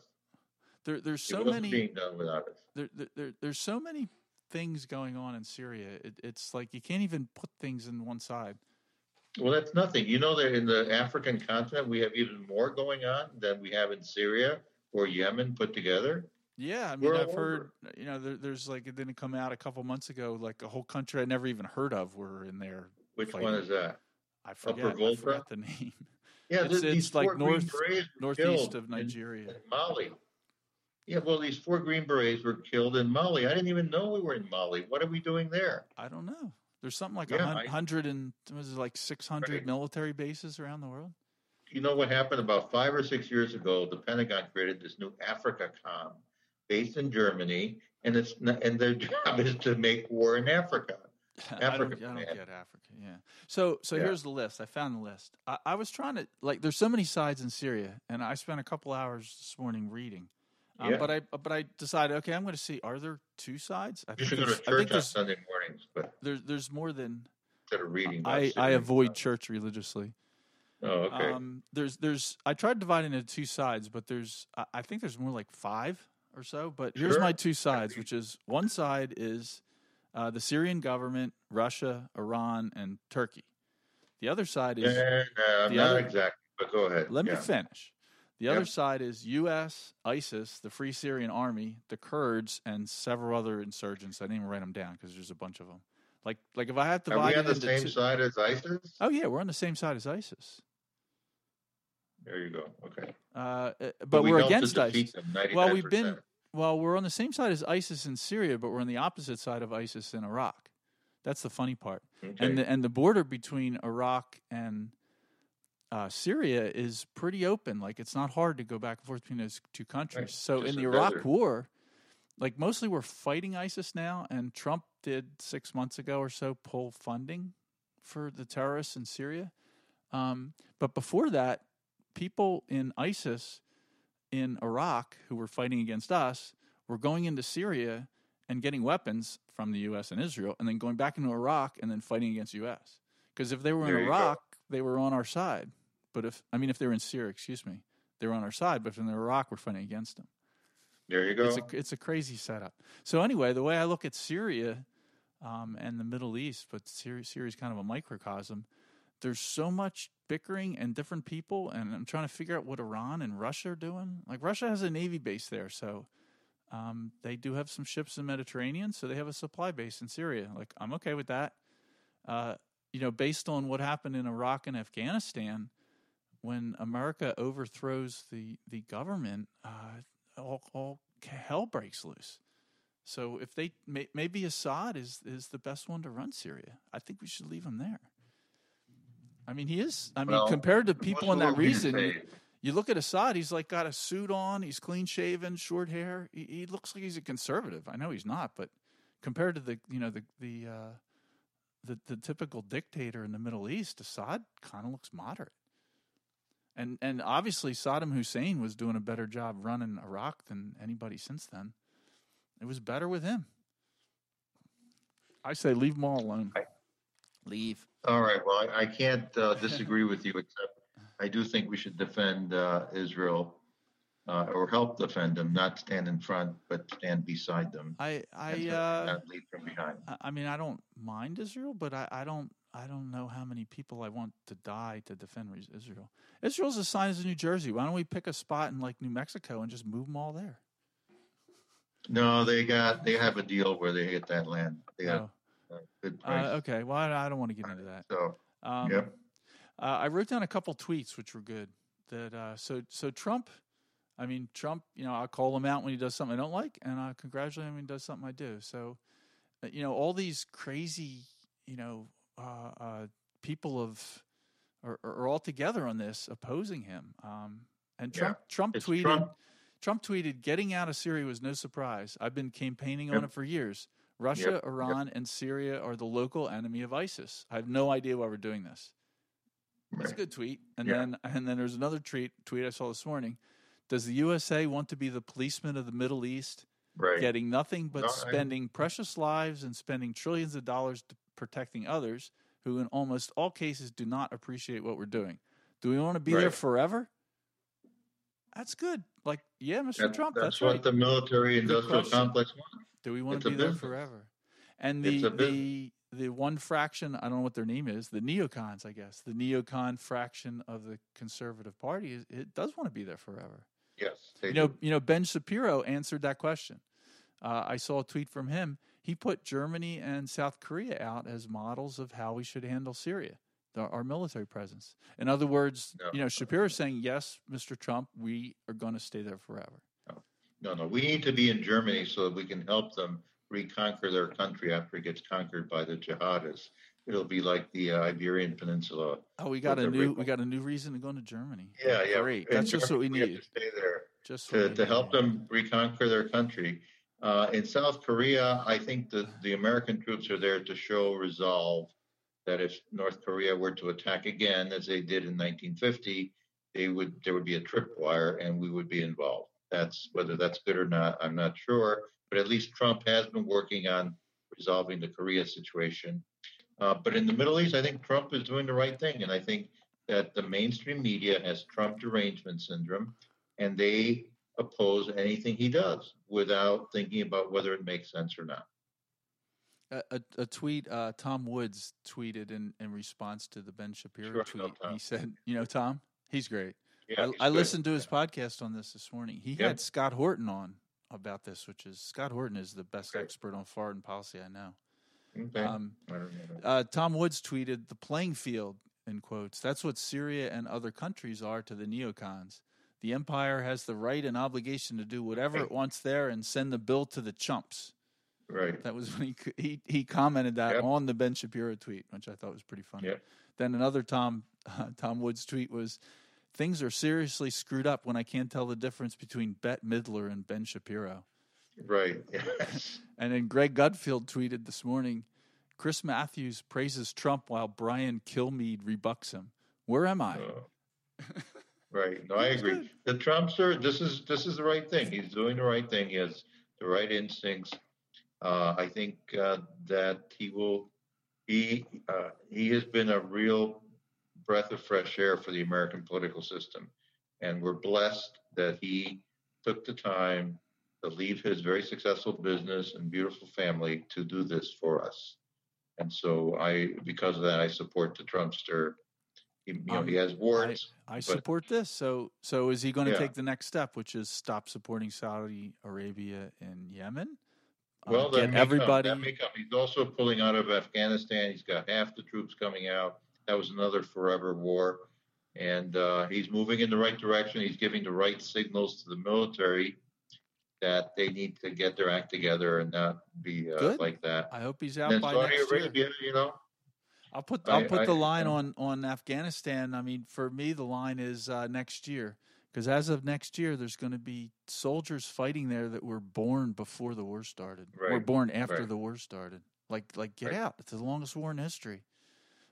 there, there's so many being done without us. there, there, there, there's so many things going on in Syria. It, it's like you can't even put things in one side. Well, that's nothing. You know that in the African continent, we have even more going on than we have in Syria or Yemen put together. Yeah, I mean, We're I've heard you know there, there's like it didn't come out a couple months ago. Like a whole country I never even heard of were in there. Which Fighting. one is that? I forget. I Volta? forgot the name. Yeah, It's- these it's like north- Northeast of in- Nigeria. in Mali. Yeah, well, these four Green Berets were killed in Mali. I didn't even know we were in Mali. What are we doing there? I don't know. There's something like a Yeah, hun- hundred and was it like six hundred Right. military bases around the world? You know what happened about five or six years ago? The Pentagon created this new Africa Com based in Germany, and it's and their job is to make war in Africa. I don't, Africa, I don't get Africa. Yeah. So so Yeah. here's the list. I found the list. I, I was trying to like. There's so many sides in Syria, and I spent a couple hours this morning reading. Um, Yeah. But I but I decided okay, I'm going to see. Are there two sides? I You think should go to church on Sunday mornings, but there's there's more than instead of reading, I I avoid church religiously. Oh, okay. Um, there's there's I tried dividing it into two sides, but there's I, think there's more like five or so. But here's my two sides, which is one side is uh, the Syrian government, Russia, Iran, and Turkey. The other side is yeah, no, the not other- exactly, but go ahead. let me finish. The Yep. other side is U.S., ISIS, the Free Syrian Army, the Kurds, and several other insurgents. I didn't even write them down because there's a bunch of them. Like like if I had to Are we on the same two, side as ISIS? oh yeah, we're on the same side as ISIS. There you go. Okay. Uh, uh, but, we we're helped against ISIS. them, Well, we've been well, we're on the same side as ISIS in Syria, but we're on the opposite side of ISIS in Iraq. That's the funny part. Okay. And the, and the border between Iraq and uh, Syria is pretty open. Like it's not hard to go back and forth between those two countries. Right. So Just in the Iraq desert. War, like mostly we're fighting ISIS now, and Trump did six months ago or so pull funding for the terrorists in Syria. Um, but before that, people in ISIS in Iraq who were fighting against us were going into Syria and getting weapons from the U.S. and Israel, and then going back into Iraq and then fighting against U.S. Because if they were There in you go. Iraq, they were on our side. But if I mean, if they were in Syria, excuse me, they were on our side. But if they're in Iraq, we're fighting against them. there you go. It's a it's a crazy setup. So anyway, the way I look at Syria um, and the Middle East, but Syria Syria is kind of a microcosm. There's so much bickering and different people, and I'm trying to figure out what Iran and Russia are doing. Like Russia has a navy base there, so um, they do have some ships in the Mediterranean, so they have a supply base in Syria. Like I'm okay with that. Uh, you know, based on what happened in Iraq and Afghanistan, when America overthrows the the government, uh, all, all hell breaks loose. So if they may, maybe Assad is is the best one to run Syria, I think we should leave him there. I mean, he is. I mean, Well, compared to people in that reason, you, you look at Assad. He's like got a suit on. He's clean shaven, short hair. He, he looks like he's a conservative. I know he's not, but compared to the you know the the uh, the, the typical dictator in the Middle East, Assad kind of looks moderate. And and obviously Saddam Hussein was doing a better job running Iraq than anybody since then. It was better with him. I say leave them all alone. I- leave. All right. Well, I, I can't uh, disagree with you, except I do think we should defend uh, Israel uh, or help defend them, not stand in front, but stand beside them. I I and uh, not lead from behind. I- I mean, I don't mind Israel, but I, I don't I don't know how many people I want to die to defend Israel. Israel's as size as New Jersey. Why don't we pick a spot in like New Mexico and just move them all there? No, they got they have a deal where they get that land. They got Oh, a good price. uh, okay. Well, I, I don't want to get into that. so Um, yep. uh, I wrote down a couple tweets which were good. That uh, so so Trump. I mean, Trump. You know, I call him out when he does something I don't like, and I congratulate him when he does something I do. So, uh, you know, all these crazy, you know, uh, uh, people of are, are all together on this, opposing him. Um, and Yeah, Trump Trump tweeted. Trump. Trump tweeted, "Getting out of Syria was no surprise. I've been campaigning on it for years. Russia, Yep, yep. Iran, and Syria are the local enemy of ISIS. I have no idea why we're doing this." That's a good tweet. And Yeah. then and then there's another tweet tweet I saw this morning. Does the USA want to be the policeman of the Middle East, Right. getting nothing but No, I- spending precious lives and spending trillions of dollars to protecting others who in almost all cases do not appreciate what we're doing? Do we want to be there forever? That's good. Like, yeah, Mr. That- Trump, that's, that's, what right. the military industrial complex wants. Do we want It's to be there forever? And the the the one fraction, I don't know what their name is, the neocons, I guess, the neocon fraction of the conservative party, is, it does want to be there forever. Yes. You know, do. you know, Ben Shapiro answered that question. Uh, I saw a tweet from him. He put Germany and South Korea out as models of how we should handle Syria, the, our military presence. In other words, No. you know, Shapiro's saying, yes, Mr. Trump, we are going to stay there forever. No, no. We need to be in Germany so that we can help them reconquer their country after it gets conquered by the jihadists. It'll be like the uh, Iberian Peninsula. Oh, we got a new we got a new reason to go into Germany. Yeah, yeah. Great. In That's just what we need. to stay there. Just to, to help them reconquer their country. Uh, in South Korea, I think the, the American troops are there to show resolve that if North Korea were to attack again, as they did in 1950, they would there would be a tripwire and we would be involved. That's whether that's good or not, I'm not sure. But at least Trump has been working on resolving the Korea situation. Uh, but in the Middle East, I think Trump is doing the right thing, and I think that the mainstream media has Trump derangement syndrome, and they oppose anything he does without thinking about whether it makes sense or not. a, a, a tweet uh, Tom Woods tweeted in, in response to the Ben Shapiro Sure, tweet. Tom. He said, "You know, Tom, he's great. Yeah, I, he's I listened to his podcast on this this morning. He Yeah. had Scott Horton on about this, which is Scott Horton is the best Great. expert on foreign policy I know. Okay. Um, I uh, Tom Woods tweeted, "The playing field." In quotes, that's what Syria and other countries are to the neocons. The empire has the right and obligation to do whatever it wants there and send the bill to the chumps. right. That was when he he, he commented that Yep. on the Ben Shapiro tweet, which I thought was pretty funny. Yep. Then another Tom uh, Tom Woods tweet was, "Things are seriously screwed up when I can't tell the difference between Bette Midler and Ben Shapiro." Right. Yes. And then Greg Gutfeld tweeted this morning, "Chris Matthews praises Trump while Brian Kilmeade rebucks him. Where am I?" Uh, right. No, I agree. The Trumps are. This is this is the right thing. He's doing the right thing. He has the right instincts. Uh, I think uh, that he will. He uh, he has been a real breath of fresh air for the American political system, and we're blessed that he took the time to leave his very successful business and beautiful family to do this for us. And so I, because of that, I support the Trumpster. He, you know, Um, he has warts. I but- support this. So so is he going to Yeah. take the next step, which is stop supporting Saudi Arabia and Yemen? Uh, Well, that get may everybody. Come. That may come. He's also pulling out of Afghanistan. He's got half the troops coming out. That was another forever war. And uh, he's moving in the right direction. He's giving the right signals to the military that they need to get their act together and not be uh, like that. I hope he's out then by Saudi next year. Arabia, you know, I'll put I- I'll put I- the line yeah. on on Afghanistan. I mean, for me, the line is uh, next year because as of next year, there's going to be soldiers fighting there that were born before the war started, Right, born after right. the war started. Like like get Right. out! It's the longest war in history.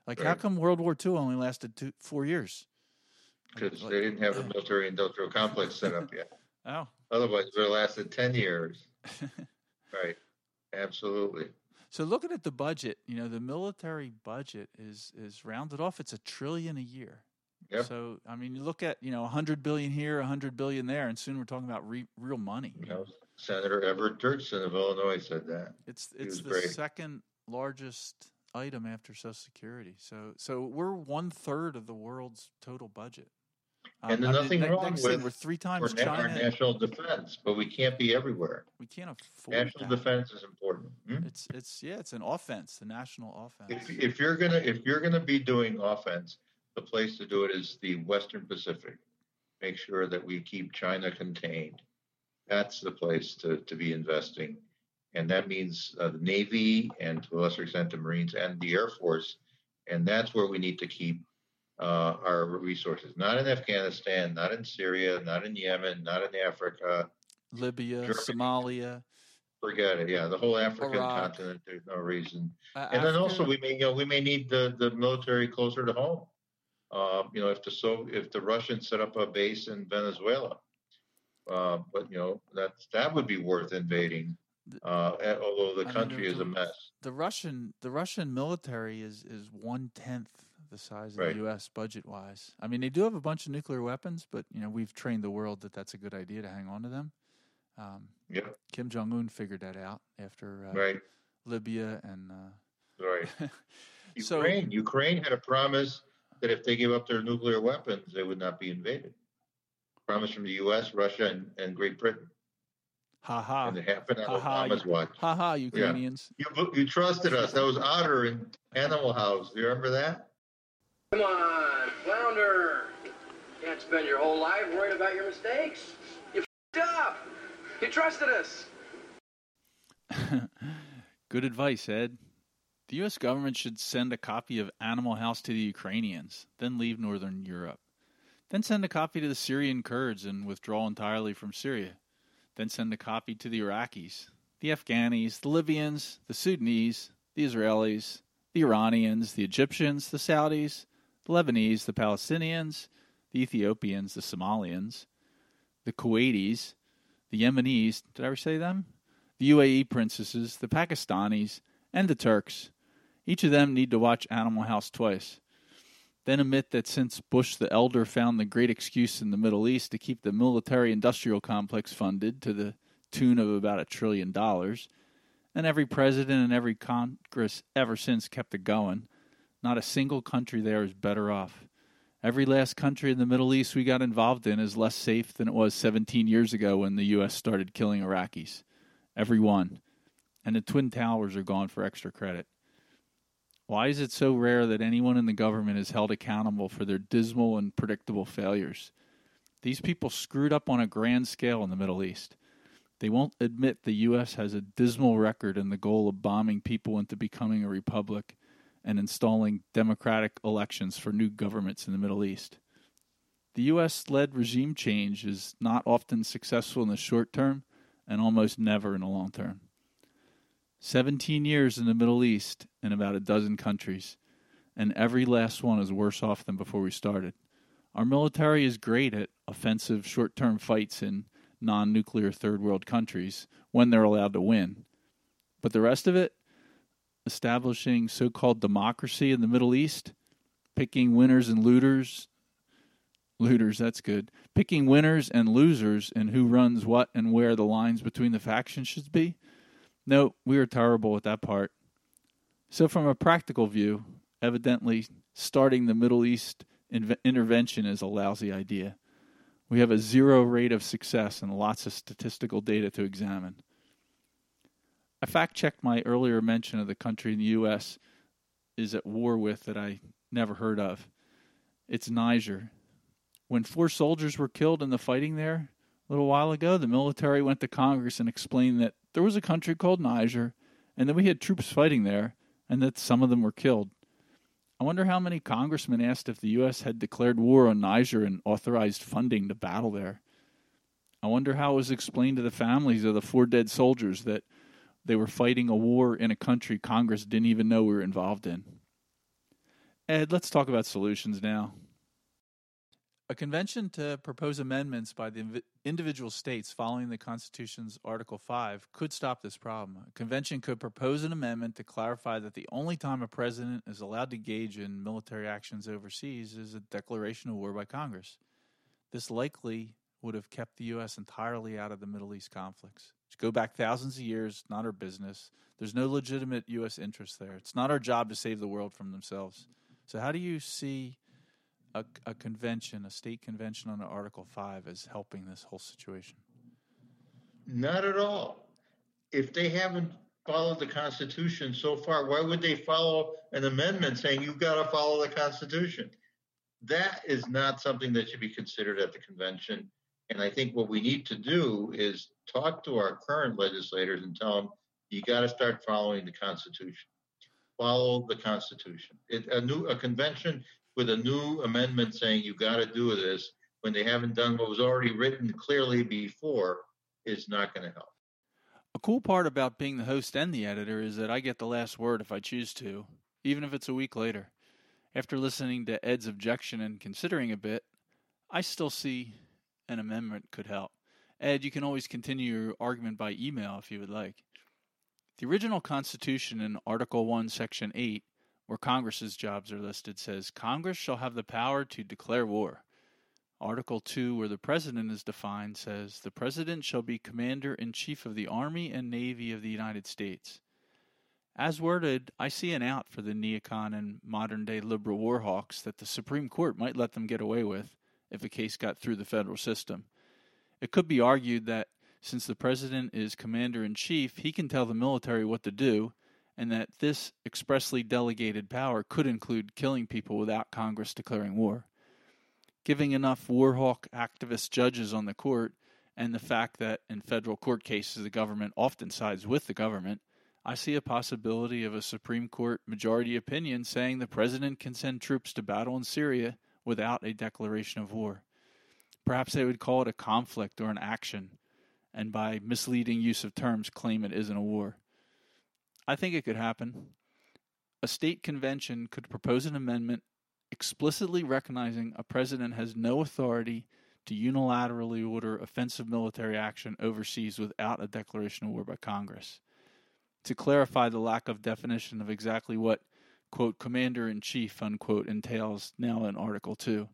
Like how come World War II only lasted two four years? Because like- they didn't have a military industrial complex set up yet. Oh, Otherwise, it would have lasted 10 years. Right. Absolutely. So looking at the budget, you know, the military budget is is rounded off. It's a trillion a year. Yep. So I mean, you look at you know, a hundred billion here, a hundred billion there, and soon we're talking about re- real money. You know, Senator Everett Dirksen of Illinois said that. It's it's the great. second largest item after Social Security. So so we're one third of the world's total budget. Um, And there's I mean, nothing wrong with- we're three times na- our China. national defense, but we can't be everywhere. we can't afford National that. defense is important. Hmm? It's it's yeah, it's an offense, the national offense. If, if you're gonna if you're gonna be doing offense, the place to do it is the Western Pacific. Make sure that we keep China contained. That's the place to, to be investing, and that means uh, the Navy and to a lesser extent the Marines and the Air Force, and that's where we need to keep uh, our resources. Not in Afghanistan, not in Syria, not in Yemen, not in Africa. Libya, Germany. Somalia, Forget it. Yeah, the whole African Iraq. continent. There's no reason. uh, And then also we may, you know, we may need the, the military closer to home. Uh, you know, if the so if the Russians set up a base in Venezuela, uh, but you know that that would be worth invading. Uh, although the I mean, country is a- a mess. the Russian the Russian military is is one tenth the size of Right. the U.S. budget wise. I mean, they do have a bunch of nuclear weapons, but you know we've trained the world that that's a good idea to hang on to them. Um, Yep. Kim Jong Un figured that out after uh, Right. Libya and uh, Right. So- Ukraine. Ukraine had a promise that if they gave up their nuclear weapons, they would not be invaded. Promise from the U.S., Russia, and, and Great Britain. ha ha and it happened on Ha ha, Obama's watch. ha ha Ukrainians. You you trusted us. That was Otter in Animal House. Do you remember that? Come on, flounder. Can't spend your whole life worried about your mistakes. You f***ed up. You trusted us. Good advice, Ed. The U.S. government should send a copy of Animal House to the Ukrainians, then leave Northern Europe. Then send a copy to the Syrian Kurds and withdraw entirely from Syria. Then send a copy to the Iraqis, the Afghanis, the Libyans, the Sudanese, the Israelis, the Iranians, the Egyptians, the Saudis, the Lebanese, the Palestinians, the Ethiopians, the Somalians, the Kuwaitis, the Yemenis. Did I ever say them? the UAE princesses, the Pakistanis, and the Turks. Each of them need to watch Animal House twice. Then admit that since Bush the Elder found the great excuse in the Middle East to keep the military industrial complex funded to the tune of about a trillion dollars, and every president and every Congress ever since kept it going, not a single country there is better off. Every last country in the Middle East we got involved in is less safe than it was 17 years ago when the U.S. started killing Iraqis every one. And the Twin Towers are gone for extra credit. Why is it so rare that anyone in the government is held accountable for their dismal and predictable failures? These people screwed up on a grand scale in the Middle East. They won't admit the U.S. has a dismal record in the goal of bombing people into becoming a republic and installing democratic elections for new governments in the Middle East. The U.S. led regime change is not often successful in the short term and almost never in the long term. 17 years in the Middle East in about a dozen countries, and every last one is worse off than before we started. Our military is great at offensive short term fights in non nuclear third world countries when they're allowed to win. But the rest of it, establishing so called democracy in the Middle East, picking winners and looters, looters, that's good, picking winners and losers and who runs what and where the lines between the factions should be. No, we are terrible at that part. So, from a practical view, evidently starting the Middle East intervention is a lousy idea. We have a zero rate of success and lots of statistical data to examine. I fact checked my earlier mention of the country in the U.S. is at war with that I never heard of. It's Niger. When four soldiers were killed in the fighting there a little while ago, the military went to Congress and explained that there was a country called Niger and that we had troops fighting there and that some of them were killed. I wonder how many congressmen asked if the U.S. had declared war on Niger and authorized funding to battle there. I wonder how it was explained to the families of the four dead soldiers that they were fighting a war in a country Congress didn't even know we were involved in. Ed, let's talk about solutions now. A convention to propose amendments by the individual states following the Constitution's Article 5 could stop this problem. A convention could propose an amendment to clarify that the only time a president is allowed to engage in military actions overseas is a declaration of war by Congress. This likely would have kept the U.S. entirely out of the Middle East conflicts. Which go back thousands of years, not our business. There's no legitimate U.S. interest there. It's not our job to save the world from themselves. So, how do you see a, a convention, a state convention on Article 5 as helping this whole situation? Not at all. If they haven't followed the Constitution so far, why would they follow an amendment saying you've got to follow the Constitution? That is not something that should be considered at the convention. And I think what we need to do is talk to our current legislators and tell them you got to start following the Constitution. Follow the Constitution. It, a new a convention with a new amendment saying you got to do this when they haven't done what was already written clearly before is not going to help. A cool part about being the host and the editor is that I get the last word if I choose to, even if it's a week later. After listening to Ed's objection and considering a bit, I still see an amendment could help. Ed, you can always continue your argument by email if you would like. The original Constitution in Article 1, Section 8 where Congress's jobs are listed, says Congress shall have the power to declare war. Article 2, where the President is defined, says the President shall be Commander in Chief of the Army and Navy of the United States. As worded, I see an out for the neocon and modern day liberal war hawks that the Supreme Court might let them get away with if a case got through the federal system. It could be argued that since the President is Commander in Chief, he can tell the military what to do and that this expressly delegated power could include killing people without Congress declaring war. Giving enough war hawk activist judges on the court, and the fact that in federal court cases the government often sides with the government, I see a possibility of a Supreme Court majority opinion saying the president can send troops to battle in Syria without a declaration of war. Perhaps they would call it a conflict or an action, and by misleading use of terms claim it isn't a war. I think it could happen. A state convention could propose an amendment explicitly recognizing a president has no authority to unilaterally order offensive military action overseas without a declaration of war by Congress. To clarify the lack of definition of exactly what, quote, commander in chief, unquote, entails now in Article 2.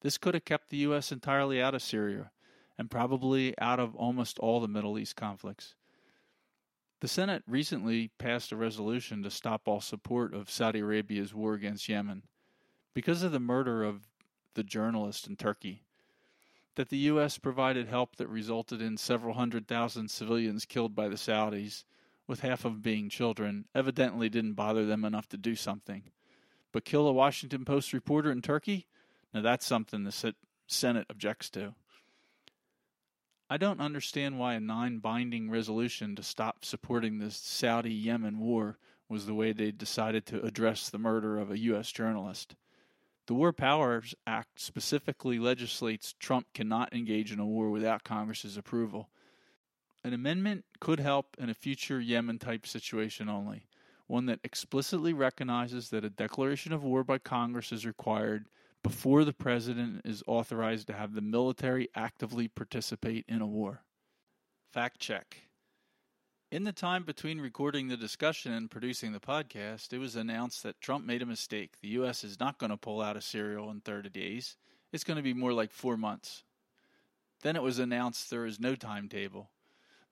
This could have kept the U.S. entirely out of Syria and probably out of almost all the Middle East conflicts. The Senate recently passed a resolution to stop all support of Saudi Arabia's war against Yemen because of the murder of the journalist in Turkey. That the U.S. provided help that resulted in several hundred thousand civilians killed by the Saudis, with half of being children, evidently didn't bother them enough to do something. But kill a Washington Post reporter in Turkey? Now that's something the Senate objects to. I don't understand why a non binding resolution to stop supporting the Saudi Yemen war was the way they decided to address the murder of a U.S. journalist. The War Powers Act specifically legislates Trump cannot engage in a war without Congress's approval. An amendment could help in a future Yemen type situation only, one that explicitly recognizes that a declaration of war by Congress is required before the president is authorized to have the military actively participate in a war. Fact check. In the time between recording the discussion and producing the podcast, it was announced that Trump made a mistake. The U.S. is not going to pull out of Syria in 30 days. It's going to be more like four months. Then it was announced there is no timetable.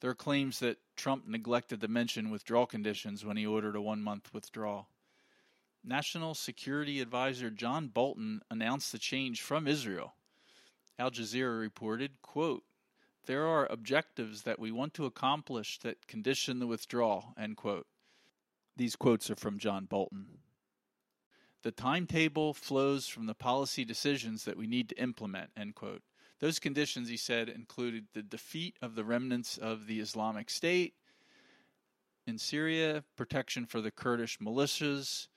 There are claims that Trump neglected to mention withdrawal conditions when he ordered a one month withdrawal. National Security Advisor John Bolton announced the change from Israel. Al Jazeera reported, quote, there are objectives that we want to accomplish that condition the withdrawal, end quote. These quotes are from John Bolton. The timetable flows from the policy decisions that we need to implement, end quote. Those conditions, he said, included the defeat of the remnants of the Islamic State in Syria, protection for the Kurdish militias,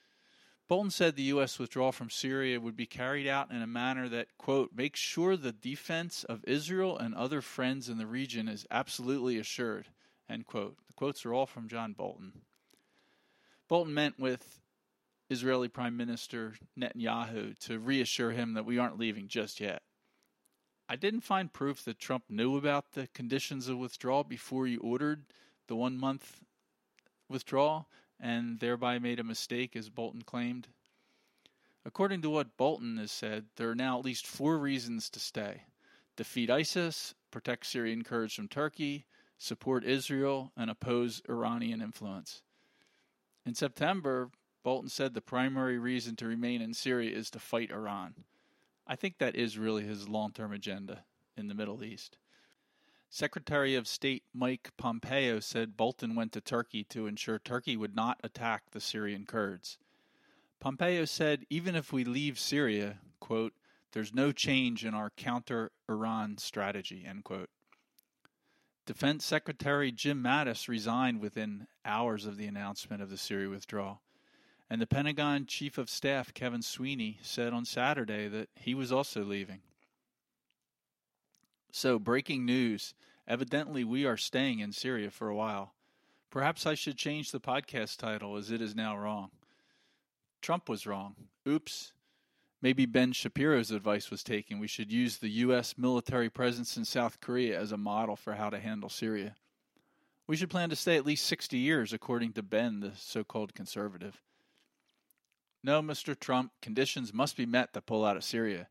Bolton said the U.S. withdrawal from Syria would be carried out in a manner that, quote, makes sure the defense of Israel and other friends in the region is absolutely assured, end quote. The quotes are all from John Bolton. Bolton meant with Israeli Prime Minister Netanyahu to reassure him that we aren't leaving just yet. I didn't find proof that Trump knew about the conditions of withdrawal before he ordered the one month withdrawal and thereby made a mistake, as Bolton claimed. According to what Bolton has said, there are now at least four reasons to stay defeat ISIS, protect Syrian Kurds from Turkey, support Israel, and oppose Iranian influence. In September, Bolton said the primary reason to remain in Syria is to fight Iran. I think that is really his long term agenda in the Middle East. Secretary of State Mike Pompeo said Bolton went to Turkey to ensure Turkey would not attack the Syrian Kurds. Pompeo said even if we leave Syria, quote, there's no change in our counter Iran strategy, end quote. Defense Secretary Jim Mattis resigned within hours of the announcement of the Syria withdrawal. And the Pentagon Chief of Staff Kevin Sweeney said on Saturday that he was also leaving. So, breaking news. Evidently, we are staying in Syria for a while. Perhaps I should change the podcast title as it is now wrong. Trump was wrong. Oops. Maybe Ben Shapiro's advice was taken. We should use the U.S. military presence in South Korea as a model for how to handle Syria. We should plan to stay at least 60 years, according to Ben, the so called conservative. No, Mr. Trump, conditions must be met to pull out of Syria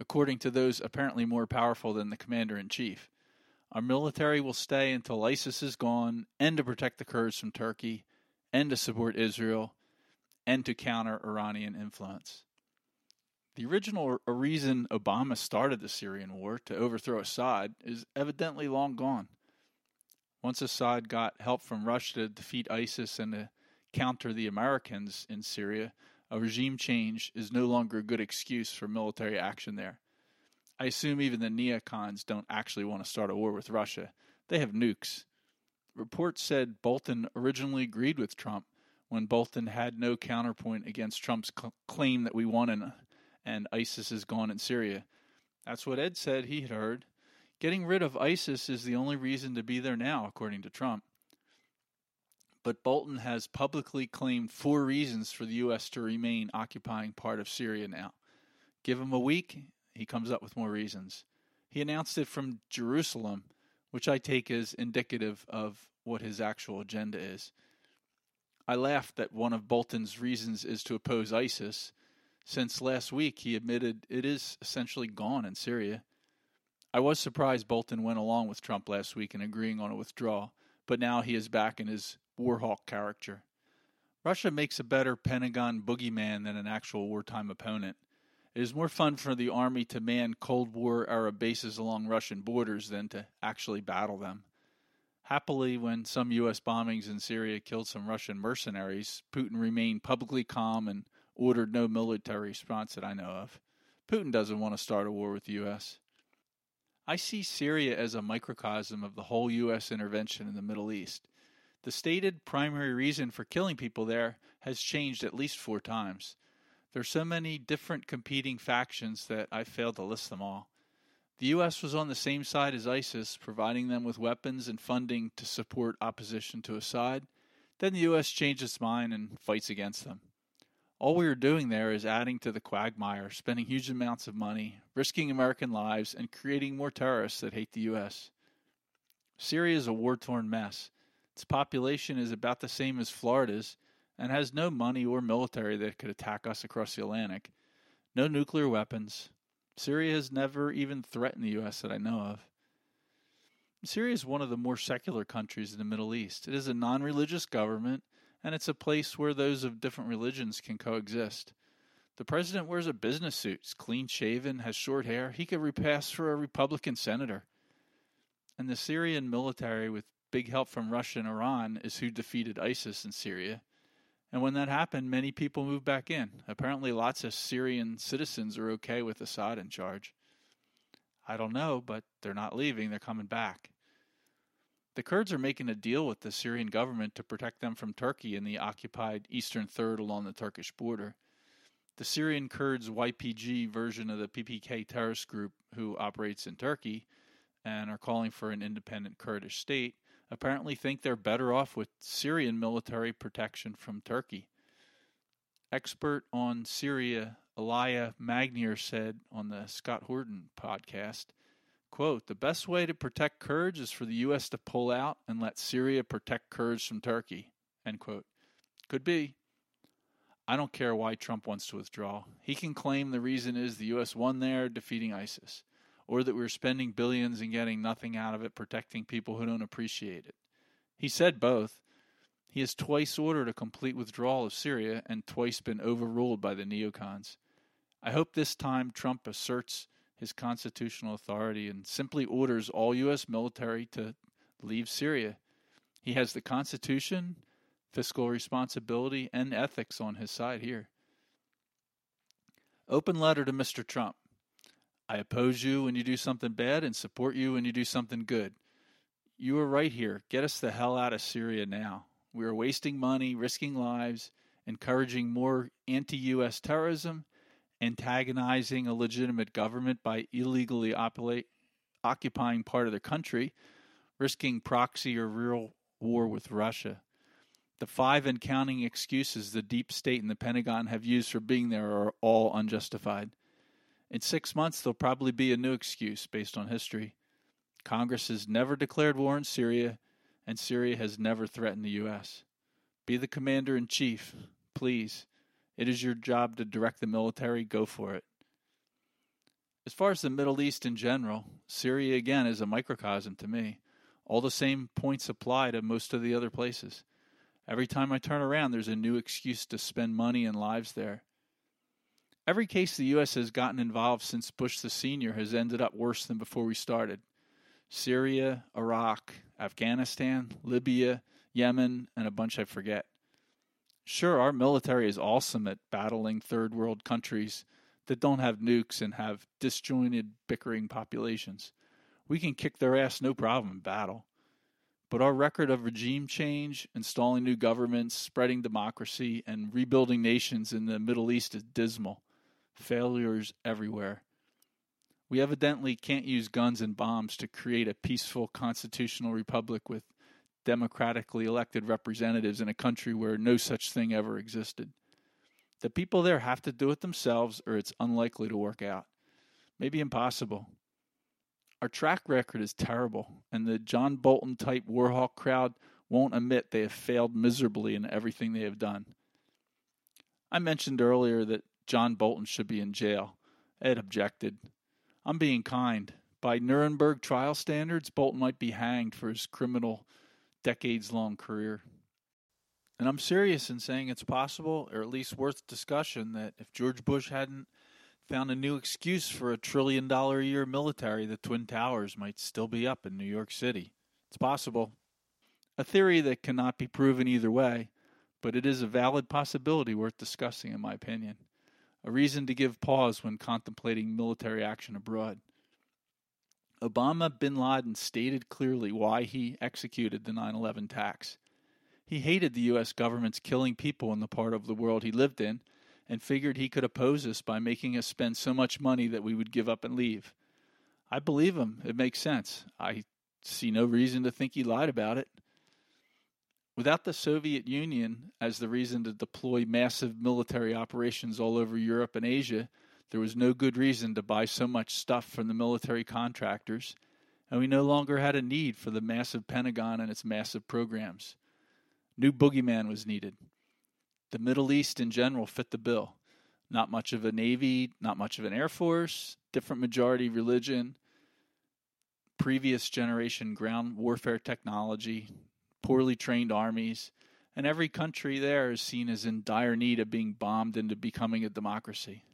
according to those apparently more powerful than the commander in chief. Our military will stay until ISIS is gone, and to protect the Kurds from Turkey, and to support Israel, and to counter Iranian influence. The original reason Obama started the Syrian war to overthrow Assad is evidently long gone. Once Assad got help from Russia to defeat ISIS and to counter the Americans in Syria, a regime change is no longer a good excuse for military action there. I assume even the neocons don't actually want to start a war with Russia. They have nukes. Reports said Bolton originally agreed with Trump when Bolton had no counterpoint against Trump's cl- claim that we won and, and ISIS is gone in Syria. That's what Ed said he had heard. Getting rid of ISIS is the only reason to be there now, according to Trump but Bolton has publicly claimed four reasons for the U.S. to remain occupying part of Syria now. Give him a week, he comes up with more reasons. He announced it from Jerusalem, which I take as indicative of what his actual agenda is. I laughed that one of Bolton's reasons is to oppose ISIS, since last week he admitted it is essentially gone in Syria. I was surprised Bolton went along with Trump last week in agreeing on a withdrawal, but now he is back in his Warhawk character. Russia makes a better Pentagon boogeyman than an actual wartime opponent. It is more fun for the Army to man Cold War era bases along Russian borders than to actually battle them. Happily, when some U.S. bombings in Syria killed some Russian mercenaries, Putin remained publicly calm and ordered no military response that I know of. Putin doesn't want to start a war with the U.S. I see Syria as a microcosm of the whole U.S. intervention in the Middle East. The stated primary reason for killing people there has changed at least four times. There are so many different competing factions that I failed to list them all. The U.S. was on the same side as ISIS, providing them with weapons and funding to support opposition to Assad. Then the U.S. changed its mind and fights against them. All we are doing there is adding to the quagmire, spending huge amounts of money, risking American lives, and creating more terrorists that hate the U.S. Syria is a war torn mess. Its population is about the same as Florida's and has no money or military that could attack us across the Atlantic. No nuclear weapons. Syria has never even threatened the U.S. that I know of. Syria is one of the more secular countries in the Middle East. It is a non religious government, and it's a place where those of different religions can coexist. The president wears a business suit, is clean shaven, has short hair. He could repass for a Republican senator. And the Syrian military, with big help from Russia and Iran is who defeated ISIS in Syria. And when that happened, many people moved back in. Apparently, lots of Syrian citizens are okay with Assad in charge. I don't know, but they're not leaving, they're coming back. The Kurds are making a deal with the Syrian government to protect them from Turkey in the occupied eastern third along the Turkish border. The Syrian Kurds YPG version of the PPK terrorist group who operates in Turkey and are calling for an independent Kurdish state apparently think they're better off with Syrian military protection from Turkey. Expert on Syria, Elijah Magnier, said on the Scott Horton podcast, quote, the best way to protect Kurds is for the U.S. to pull out and let Syria protect Kurds from Turkey, end quote. Could be. I don't care why Trump wants to withdraw. He can claim the reason is the U.S. won there defeating ISIS, or that we're spending billions and getting nothing out of it protecting people who don't appreciate it. He said both. He has twice ordered a complete withdrawal of Syria and twice been overruled by the neocons. I hope this time Trump asserts his constitutional authority and simply orders all U.S. military to leave Syria. He has the Constitution, fiscal responsibility, and ethics on his side here. Open letter to Mr. Trump. I oppose you when you do something bad and support you when you do something good. You are right here. Get us the hell out of Syria now. We are wasting money, risking lives, encouraging more anti US terrorism, antagonizing a legitimate government by illegally operate, occupying part of the country, risking proxy or real war with Russia. The five and counting excuses the deep state and the Pentagon have used for being there are all unjustified. In six months, there'll probably be a new excuse based on history. Congress has never declared war in Syria, and Syria has never threatened the U.S. Be the commander in chief, please. It is your job to direct the military. Go for it. As far as the Middle East in general, Syria again is a microcosm to me. All the same points apply to most of the other places. Every time I turn around, there's a new excuse to spend money and lives there. Every case the U.S. has gotten involved since Bush the senior has ended up worse than before we started. Syria, Iraq, Afghanistan, Libya, Yemen, and a bunch I forget. Sure, our military is awesome at battling third world countries that don't have nukes and have disjointed, bickering populations. We can kick their ass no problem in battle. But our record of regime change, installing new governments, spreading democracy, and rebuilding nations in the Middle East is dismal. Failures everywhere. We evidently can't use guns and bombs to create a peaceful constitutional republic with democratically elected representatives in a country where no such thing ever existed. The people there have to do it themselves, or it's unlikely to work out. Maybe impossible. Our track record is terrible, and the John Bolton type Warhawk crowd won't admit they have failed miserably in everything they have done. I mentioned earlier that John Bolton should be in jail. Ed objected. I'm being kind. By Nuremberg trial standards, Bolton might be hanged for his criminal, decades long career. And I'm serious in saying it's possible, or at least worth discussion, that if George Bush hadn't found a new excuse for a trillion dollar a year military, the Twin Towers might still be up in New York City. It's possible. A theory that cannot be proven either way, but it is a valid possibility worth discussing, in my opinion a reason to give pause when contemplating military action abroad. Osama bin Laden stated clearly why he executed the 9 11 attacks. He hated the U.S. government's killing people in the part of the world he lived in and figured he could oppose us by making us spend so much money that we would give up and leave. I believe him. It makes sense. I see no reason to think he lied about it. Without the Soviet Union as the reason to deploy massive military operations all over Europe and Asia, there was no good reason to buy so much stuff from the military contractors, and we no longer had a need for the massive Pentagon and its massive programs. New boogeyman was needed. The Middle East in general fit the bill. Not much of a navy, not much of an air force, different majority religion, previous generation ground warfare technology, poorly trained armies, and every country there is seen as in dire need of being bombed into becoming a democracy.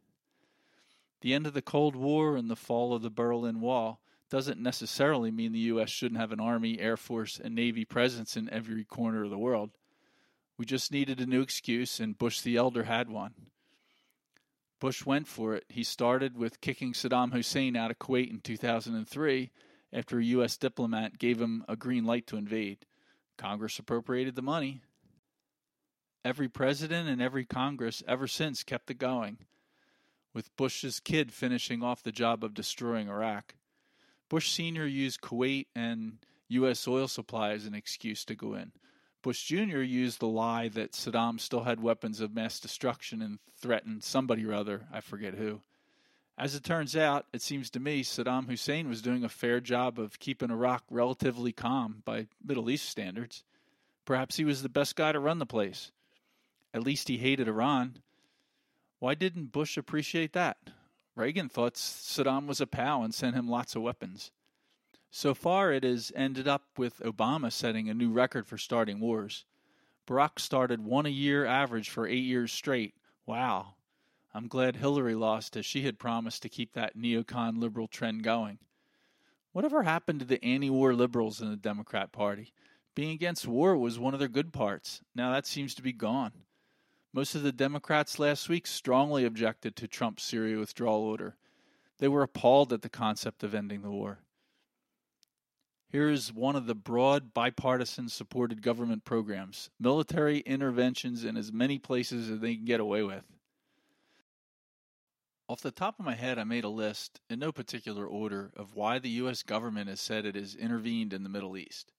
The end of the Cold War and the fall of the Berlin Wall doesn't necessarily mean the U.S. shouldn't have an Army, Air Force, and Navy presence in every corner of the world. We just needed a new excuse, and Bush the Elder had one. Bush went for it. He started with kicking Saddam Hussein out of Kuwait in 2003 after a U.S. diplomat gave him a green light to invade. Congress appropriated the money. Every president and every Congress ever since kept it going, with Bush's kid finishing off the job of destroying Iraq. Bush Sr. used Kuwait and U.S. oil supply as an excuse to go in. Bush Jr. used the lie that Saddam still had weapons of mass destruction and threatened somebody or other, I forget who. As it turns out, it seems to me Saddam Hussein was doing a fair job of keeping Iraq relatively calm by Middle East standards. Perhaps he was the best guy to run the place. At least he hated Iran. Why didn't Bush appreciate that? Reagan thought Saddam was a pal and sent him lots of weapons. So far, it has ended up with Obama setting a new record for starting wars. Barack started one a year average for eight years straight. Wow. I'm glad Hillary lost, as she had promised to keep that neocon liberal trend going. Whatever happened to the anti war liberals in the Democrat Party? Being against war was one of their good parts. Now that seems to be gone. Most of the Democrats last week strongly objected to Trump's Syria withdrawal order. They were appalled at the concept of ending the war. Here is one of the broad bipartisan supported government programs military interventions in as many places as they can get away with. Off the top of my head, I made a list, in no particular order, of why the U.S. government has said it has intervened in the Middle East.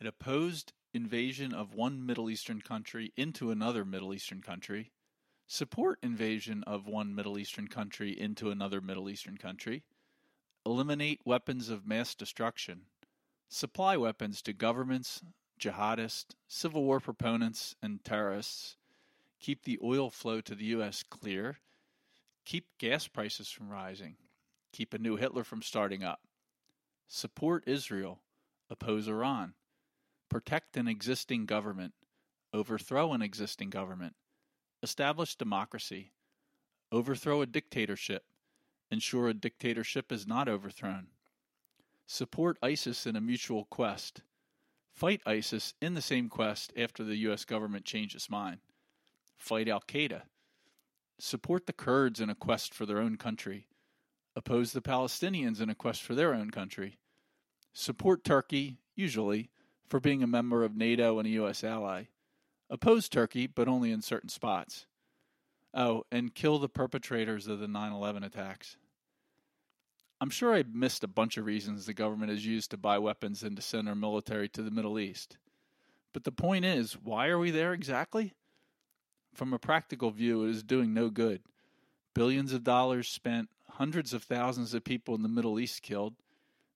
It opposed invasion of one Middle Eastern country into another Middle Eastern country, support invasion of one Middle Eastern country into another Middle Eastern country, eliminate weapons of mass destruction, supply weapons to governments, jihadists, civil war proponents, and terrorists, keep the oil flow to the U.S. clear, keep gas prices from rising, keep a new Hitler from starting up, support Israel, oppose Iran, protect an existing government, overthrow an existing government, establish democracy, overthrow a dictatorship, ensure a dictatorship is not overthrown, support ISIS in a mutual quest, fight ISIS in the same quest after the U.S. government changes its mind, fight Al Qaeda, support the Kurds in a quest for their own country, oppose the Palestinians in a quest for their own country, support Turkey, usually, for being a member of NATO and a U.S. ally, oppose Turkey, but only in certain spots Oh, and kill the perpetrators of the 9 11 attacks. I'm sure I missed a bunch of reasons the government has used to buy weapons and to send our military to the Middle East. But the point is, why are we there exactly? From a practical view, it is doing no good. Billions of dollars spent, hundreds of thousands of people in the Middle East killed,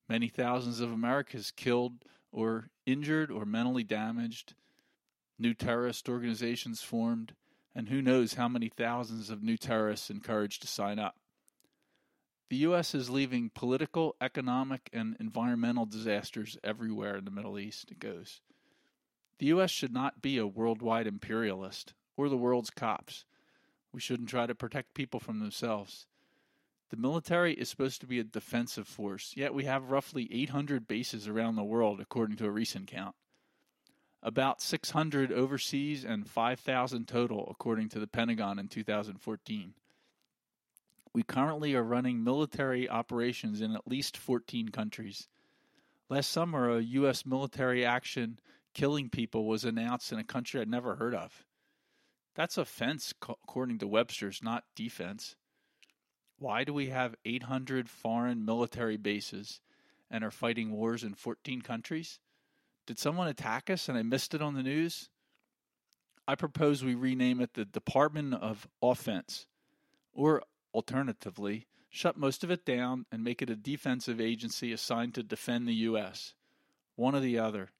many thousands of Americans killed or injured or mentally damaged, new terrorist organizations formed, and who knows how many thousands of new terrorists encouraged to sign up. The U.S. is leaving political, economic, and environmental disasters everywhere in the Middle East it goes. The U.S. should not be a worldwide imperialist or the world's cops. We shouldn't try to protect people from themselves. The military is supposed to be a defensive force, yet we have roughly 800 bases around the world, according to a recent count about 600 overseas and 5,000 total, according to the Pentagon in 2014. We currently are running military operations in at least 14 countries. Last summer, a U.S. military action killing people was announced in a country I'd never heard of. That's offense, according to Webster's, not defense. Why do we have 800 foreign military bases and are fighting wars in 14 countries? Did someone attack us and I missed it on the news? I propose we rename it the Department of Offense, or alternatively, shut most of it down and make it a defensive agency assigned to defend the U.S. One or the other.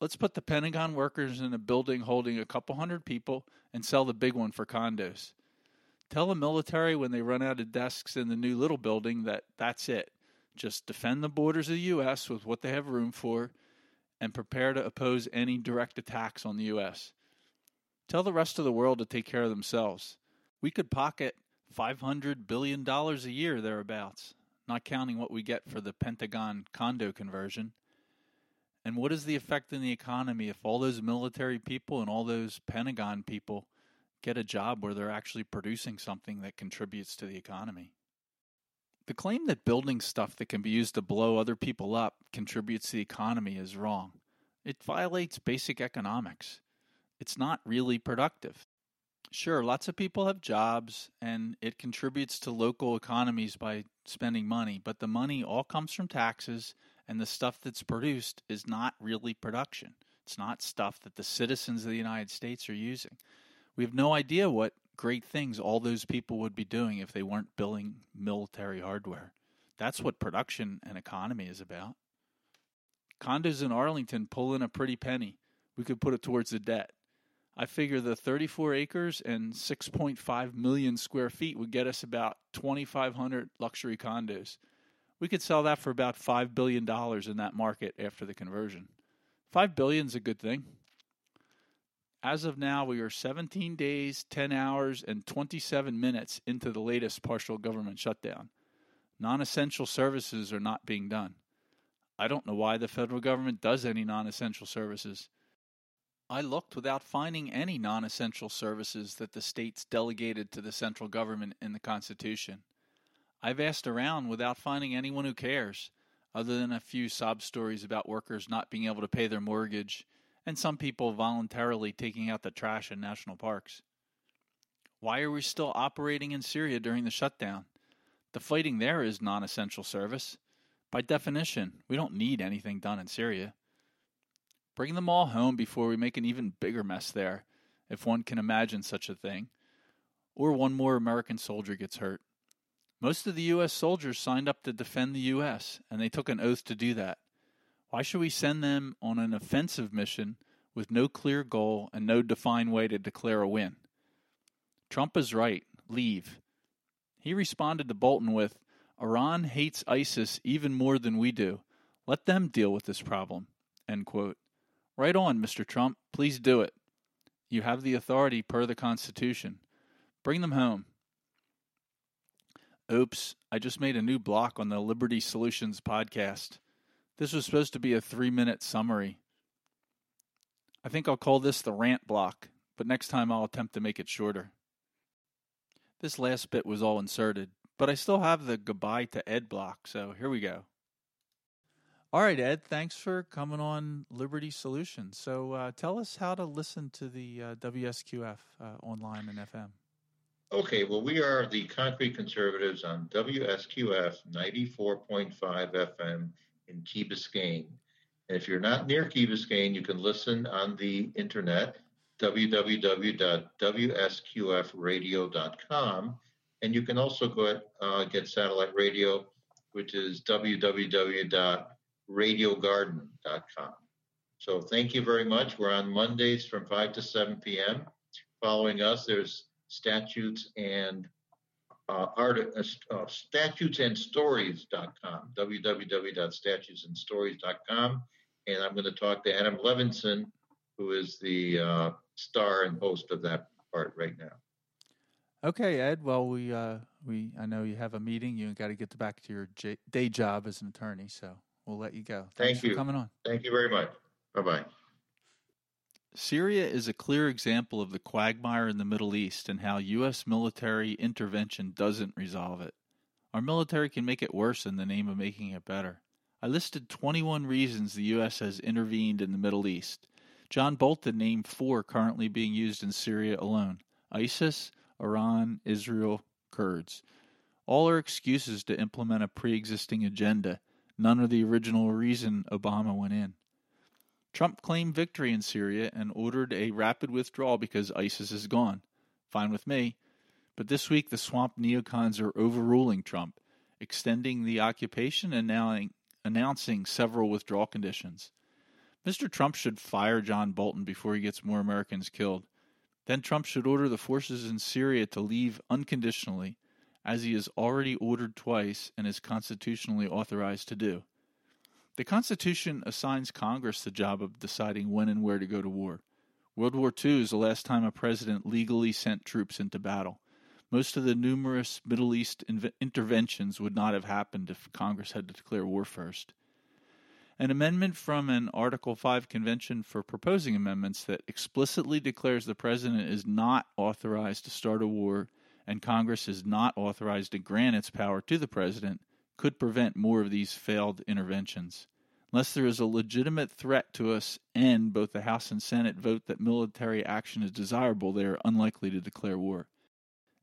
Let's put the Pentagon workers in a building holding a couple hundred people and sell the big one for condos. Tell the military when they run out of desks in the new little building that that's it. Just defend the borders of the U.S. with what they have room for and prepare to oppose any direct attacks on the U.S. Tell the rest of the world to take care of themselves. We could pocket $500 billion a year thereabouts, not counting what we get for the Pentagon condo conversion. And what is the effect in the economy if all those military people and all those Pentagon people get a job where they're actually producing something that contributes to the economy? The claim that building stuff that can be used to blow other people up contributes to the economy is wrong. It violates basic economics. It's not really productive. Sure, lots of people have jobs and it contributes to local economies by spending money, but the money all comes from taxes And the stuff that's produced is not really production. It's not stuff that the citizens of the United States are using. We have no idea what great things all those people would be doing if they weren't building military hardware. That's what production and economy is about. Condos in Arlington pull in a pretty penny. We could put it towards the debt. I figure the 34 acres and 6.5 million square feet would get us about 2,500 luxury condos. We could sell that for about $5 billion in that market after the conversion. $5 billion is a good thing. As of now, we are 17 days, 10 hours, and 27 minutes into the latest partial government shutdown. Non essential services are not being done. I don't know why the federal government does any non essential services. I looked without finding any non essential services that the states delegated to the central government in the Constitution. I've asked around without finding anyone who cares, other than a few sob stories about workers not being able to pay their mortgage and some people voluntarily taking out the trash in national parks. Why are we still operating in Syria during the shutdown? The fighting there is non essential service. By definition, we don't need anything done in Syria. Bring them all home before we make an even bigger mess there, if one can imagine such a thing, or one more American soldier gets hurt. Most of the U.S. soldiers signed up to defend the U.S., and they took an oath to do that. Why should we send them on an offensive mission with no clear goal and no defined way to declare a win? Trump is right. Leave. He responded to Bolton with Iran hates ISIS even more than we do. Let them deal with this problem. End quote. Right on, Mr. Trump. Please do it. You have the authority per the Constitution. Bring them home. Oops, I just made a new block on the Liberty Solutions podcast. This was supposed to be a three minute summary. I think I'll call this the rant block, but next time I'll attempt to make it shorter. This last bit was all inserted, but I still have the goodbye to Ed block, so here we go. All right, Ed, thanks for coming on Liberty Solutions. So uh, tell us how to listen to the uh, WSQF uh, online and FM. Okay, well, we are the Concrete Conservatives on WSQF 94.5 FM in Key Biscayne. And if you're not near Key Biscayne, you can listen on the internet, www.wsqfradio.com. And you can also go uh, get satellite radio, which is www.radiogarden.com. So thank you very much. We're on Mondays from 5 to 7 p.m. Following us, there's statutes and uh, art, uh, uh, statutesandstories.com, www.statutesandstories.com. And I'm going to talk to Adam Levinson, who is the uh, star and host of that part right now. Okay, Ed. Well, we uh, we I know you have a meeting. You got to get back to your j- day job as an attorney. So we'll let you go. Thanks Thank you. for coming on. Thank you very much. Bye bye. Syria is a clear example of the quagmire in the Middle East and how U.S. military intervention doesn't resolve it. Our military can make it worse in the name of making it better. I listed 21 reasons the U.S. has intervened in the Middle East. John Bolton named four currently being used in Syria alone ISIS, Iran, Israel, Kurds. All are excuses to implement a pre existing agenda None are the original reason Obama went in. Trump claimed victory in Syria and ordered a rapid withdrawal because ISIS is gone. Fine with me. But this week, the swamp neocons are overruling Trump, extending the occupation and now announcing several withdrawal conditions. Mr. Trump should fire John Bolton before he gets more Americans killed. Then Trump should order the forces in Syria to leave unconditionally as he has already ordered twice and is constitutionally authorized to do. The Constitution assigns Congress the job of deciding when and where to go to war. World War II is the last time a president legally sent troops into battle. Most of the numerous Middle East inv- interventions would not have happened if Congress had to declare war first. An amendment from an Article 5 convention for proposing amendments that explicitly declares the president is not authorized to start a war and Congress is not authorized to grant its power to the President, could prevent more of these failed interventions. Unless there is a legitimate threat to us and both the House and Senate vote that military action is desirable, they are unlikely to declare war.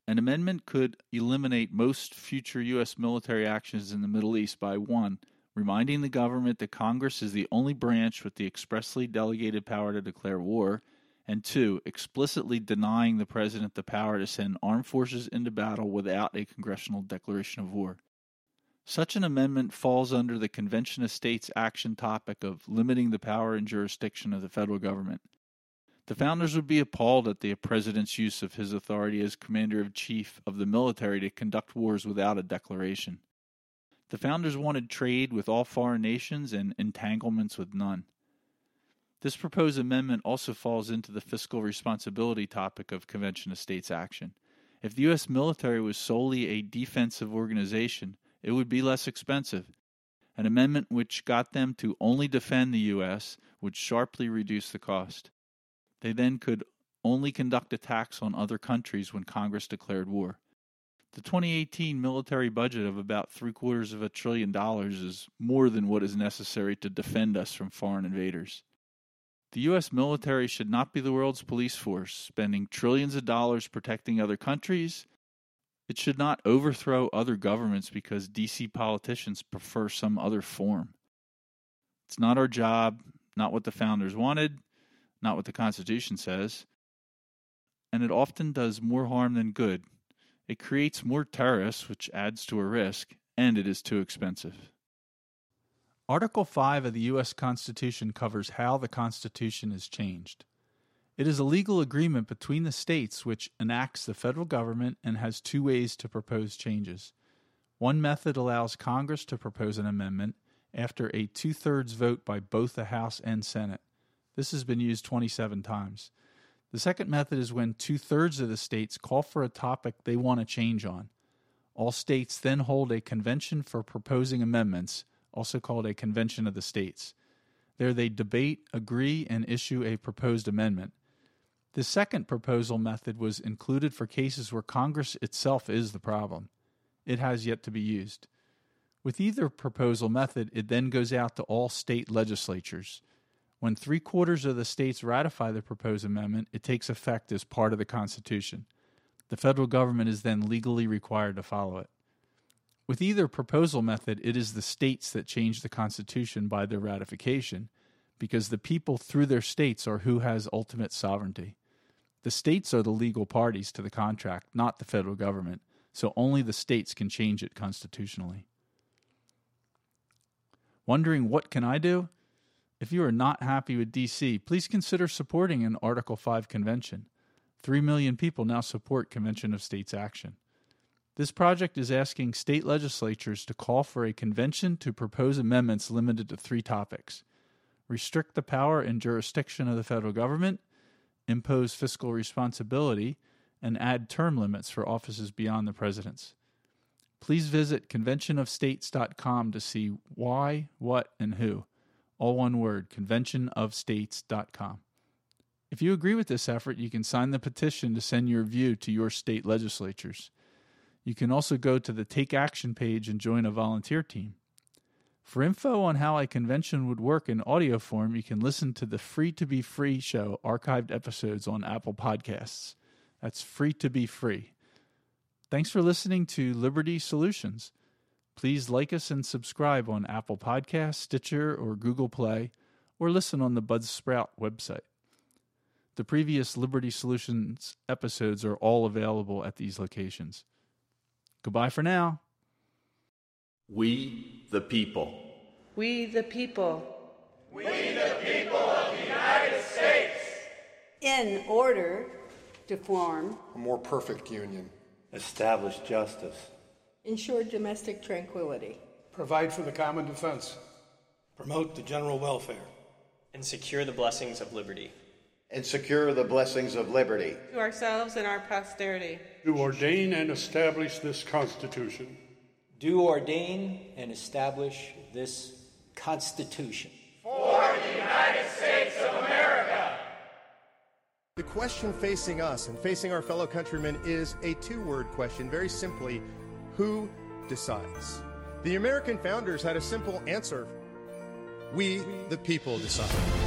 An amendment could eliminate most future U.S. military actions in the Middle East by 1. reminding the government that Congress is the only branch with the expressly delegated power to declare war, and two, explicitly denying the president the power to send armed forces into battle without a congressional declaration of war. Such an amendment falls under the Convention of States action topic of limiting the power and jurisdiction of the federal government. The founders would be appalled at the president's use of his authority as commander in chief of the military to conduct wars without a declaration. The founders wanted trade with all foreign nations and entanglements with none. This proposed amendment also falls into the fiscal responsibility topic of Convention of States action. If the U.S. military was solely a defensive organization, it would be less expensive. An amendment which got them to only defend the U.S. would sharply reduce the cost. They then could only conduct attacks on other countries when Congress declared war. The 2018 military budget of about three quarters of a trillion dollars is more than what is necessary to defend us from foreign invaders. The U.S. military should not be the world's police force, spending trillions of dollars protecting other countries. It should not overthrow other governments because DC politicians prefer some other form. It's not our job, not what the founders wanted, not what the Constitution says. And it often does more harm than good. It creates more terrorists, which adds to a risk, and it is too expensive. Article 5 of the U.S. Constitution covers how the Constitution is changed. It is a legal agreement between the states which enacts the federal government and has two ways to propose changes. One method allows Congress to propose an amendment after a two thirds vote by both the House and Senate. This has been used 27 times. The second method is when two thirds of the states call for a topic they want to change on. All states then hold a convention for proposing amendments also called a Convention of the States. There they debate, agree, and issue a proposed amendment. The second proposal method was included for cases where Congress itself is the problem. It has yet to be used. With either proposal method, it then goes out to all state legislatures. When three quarters of the states ratify the proposed amendment, it takes effect as part of the Constitution. The federal government is then legally required to follow it. With either proposal method, it is the states that change the Constitution by their ratification, because the people through their states are who has ultimate sovereignty. The states are the legal parties to the contract, not the federal government, so only the states can change it constitutionally. Wondering what can I do? If you are not happy with DC, please consider supporting an Article 5 convention. 3 million people now support Convention of States action. This project is asking state legislatures to call for a convention to propose amendments limited to three topics restrict the power and jurisdiction of the federal government, impose fiscal responsibility, and add term limits for offices beyond the president's. Please visit conventionofstates.com to see why, what, and who. All one word, conventionofstates.com. If you agree with this effort, you can sign the petition to send your view to your state legislatures. You can also go to the Take Action page and join a volunteer team. For info on how a convention would work in audio form, you can listen to the Free to Be Free show archived episodes on Apple Podcasts. That's free to be free. Thanks for listening to Liberty Solutions. Please like us and subscribe on Apple Podcasts, Stitcher, or Google Play, or listen on the Buzzsprout website. The previous Liberty Solutions episodes are all available at these locations. Goodbye for now. We the people. We the people. We the people of the United States. In order to form a more perfect union, establish justice, ensure domestic tranquility, provide for the common defense, promote the general welfare, and secure the blessings of liberty and secure the blessings of liberty. To ourselves and our posterity. To ordain and establish this Constitution. Do ordain and establish this Constitution. For the United States of America. The question facing us and facing our fellow countrymen is a two word question. Very simply, who decides? The American founders had a simple answer We, the people, decide.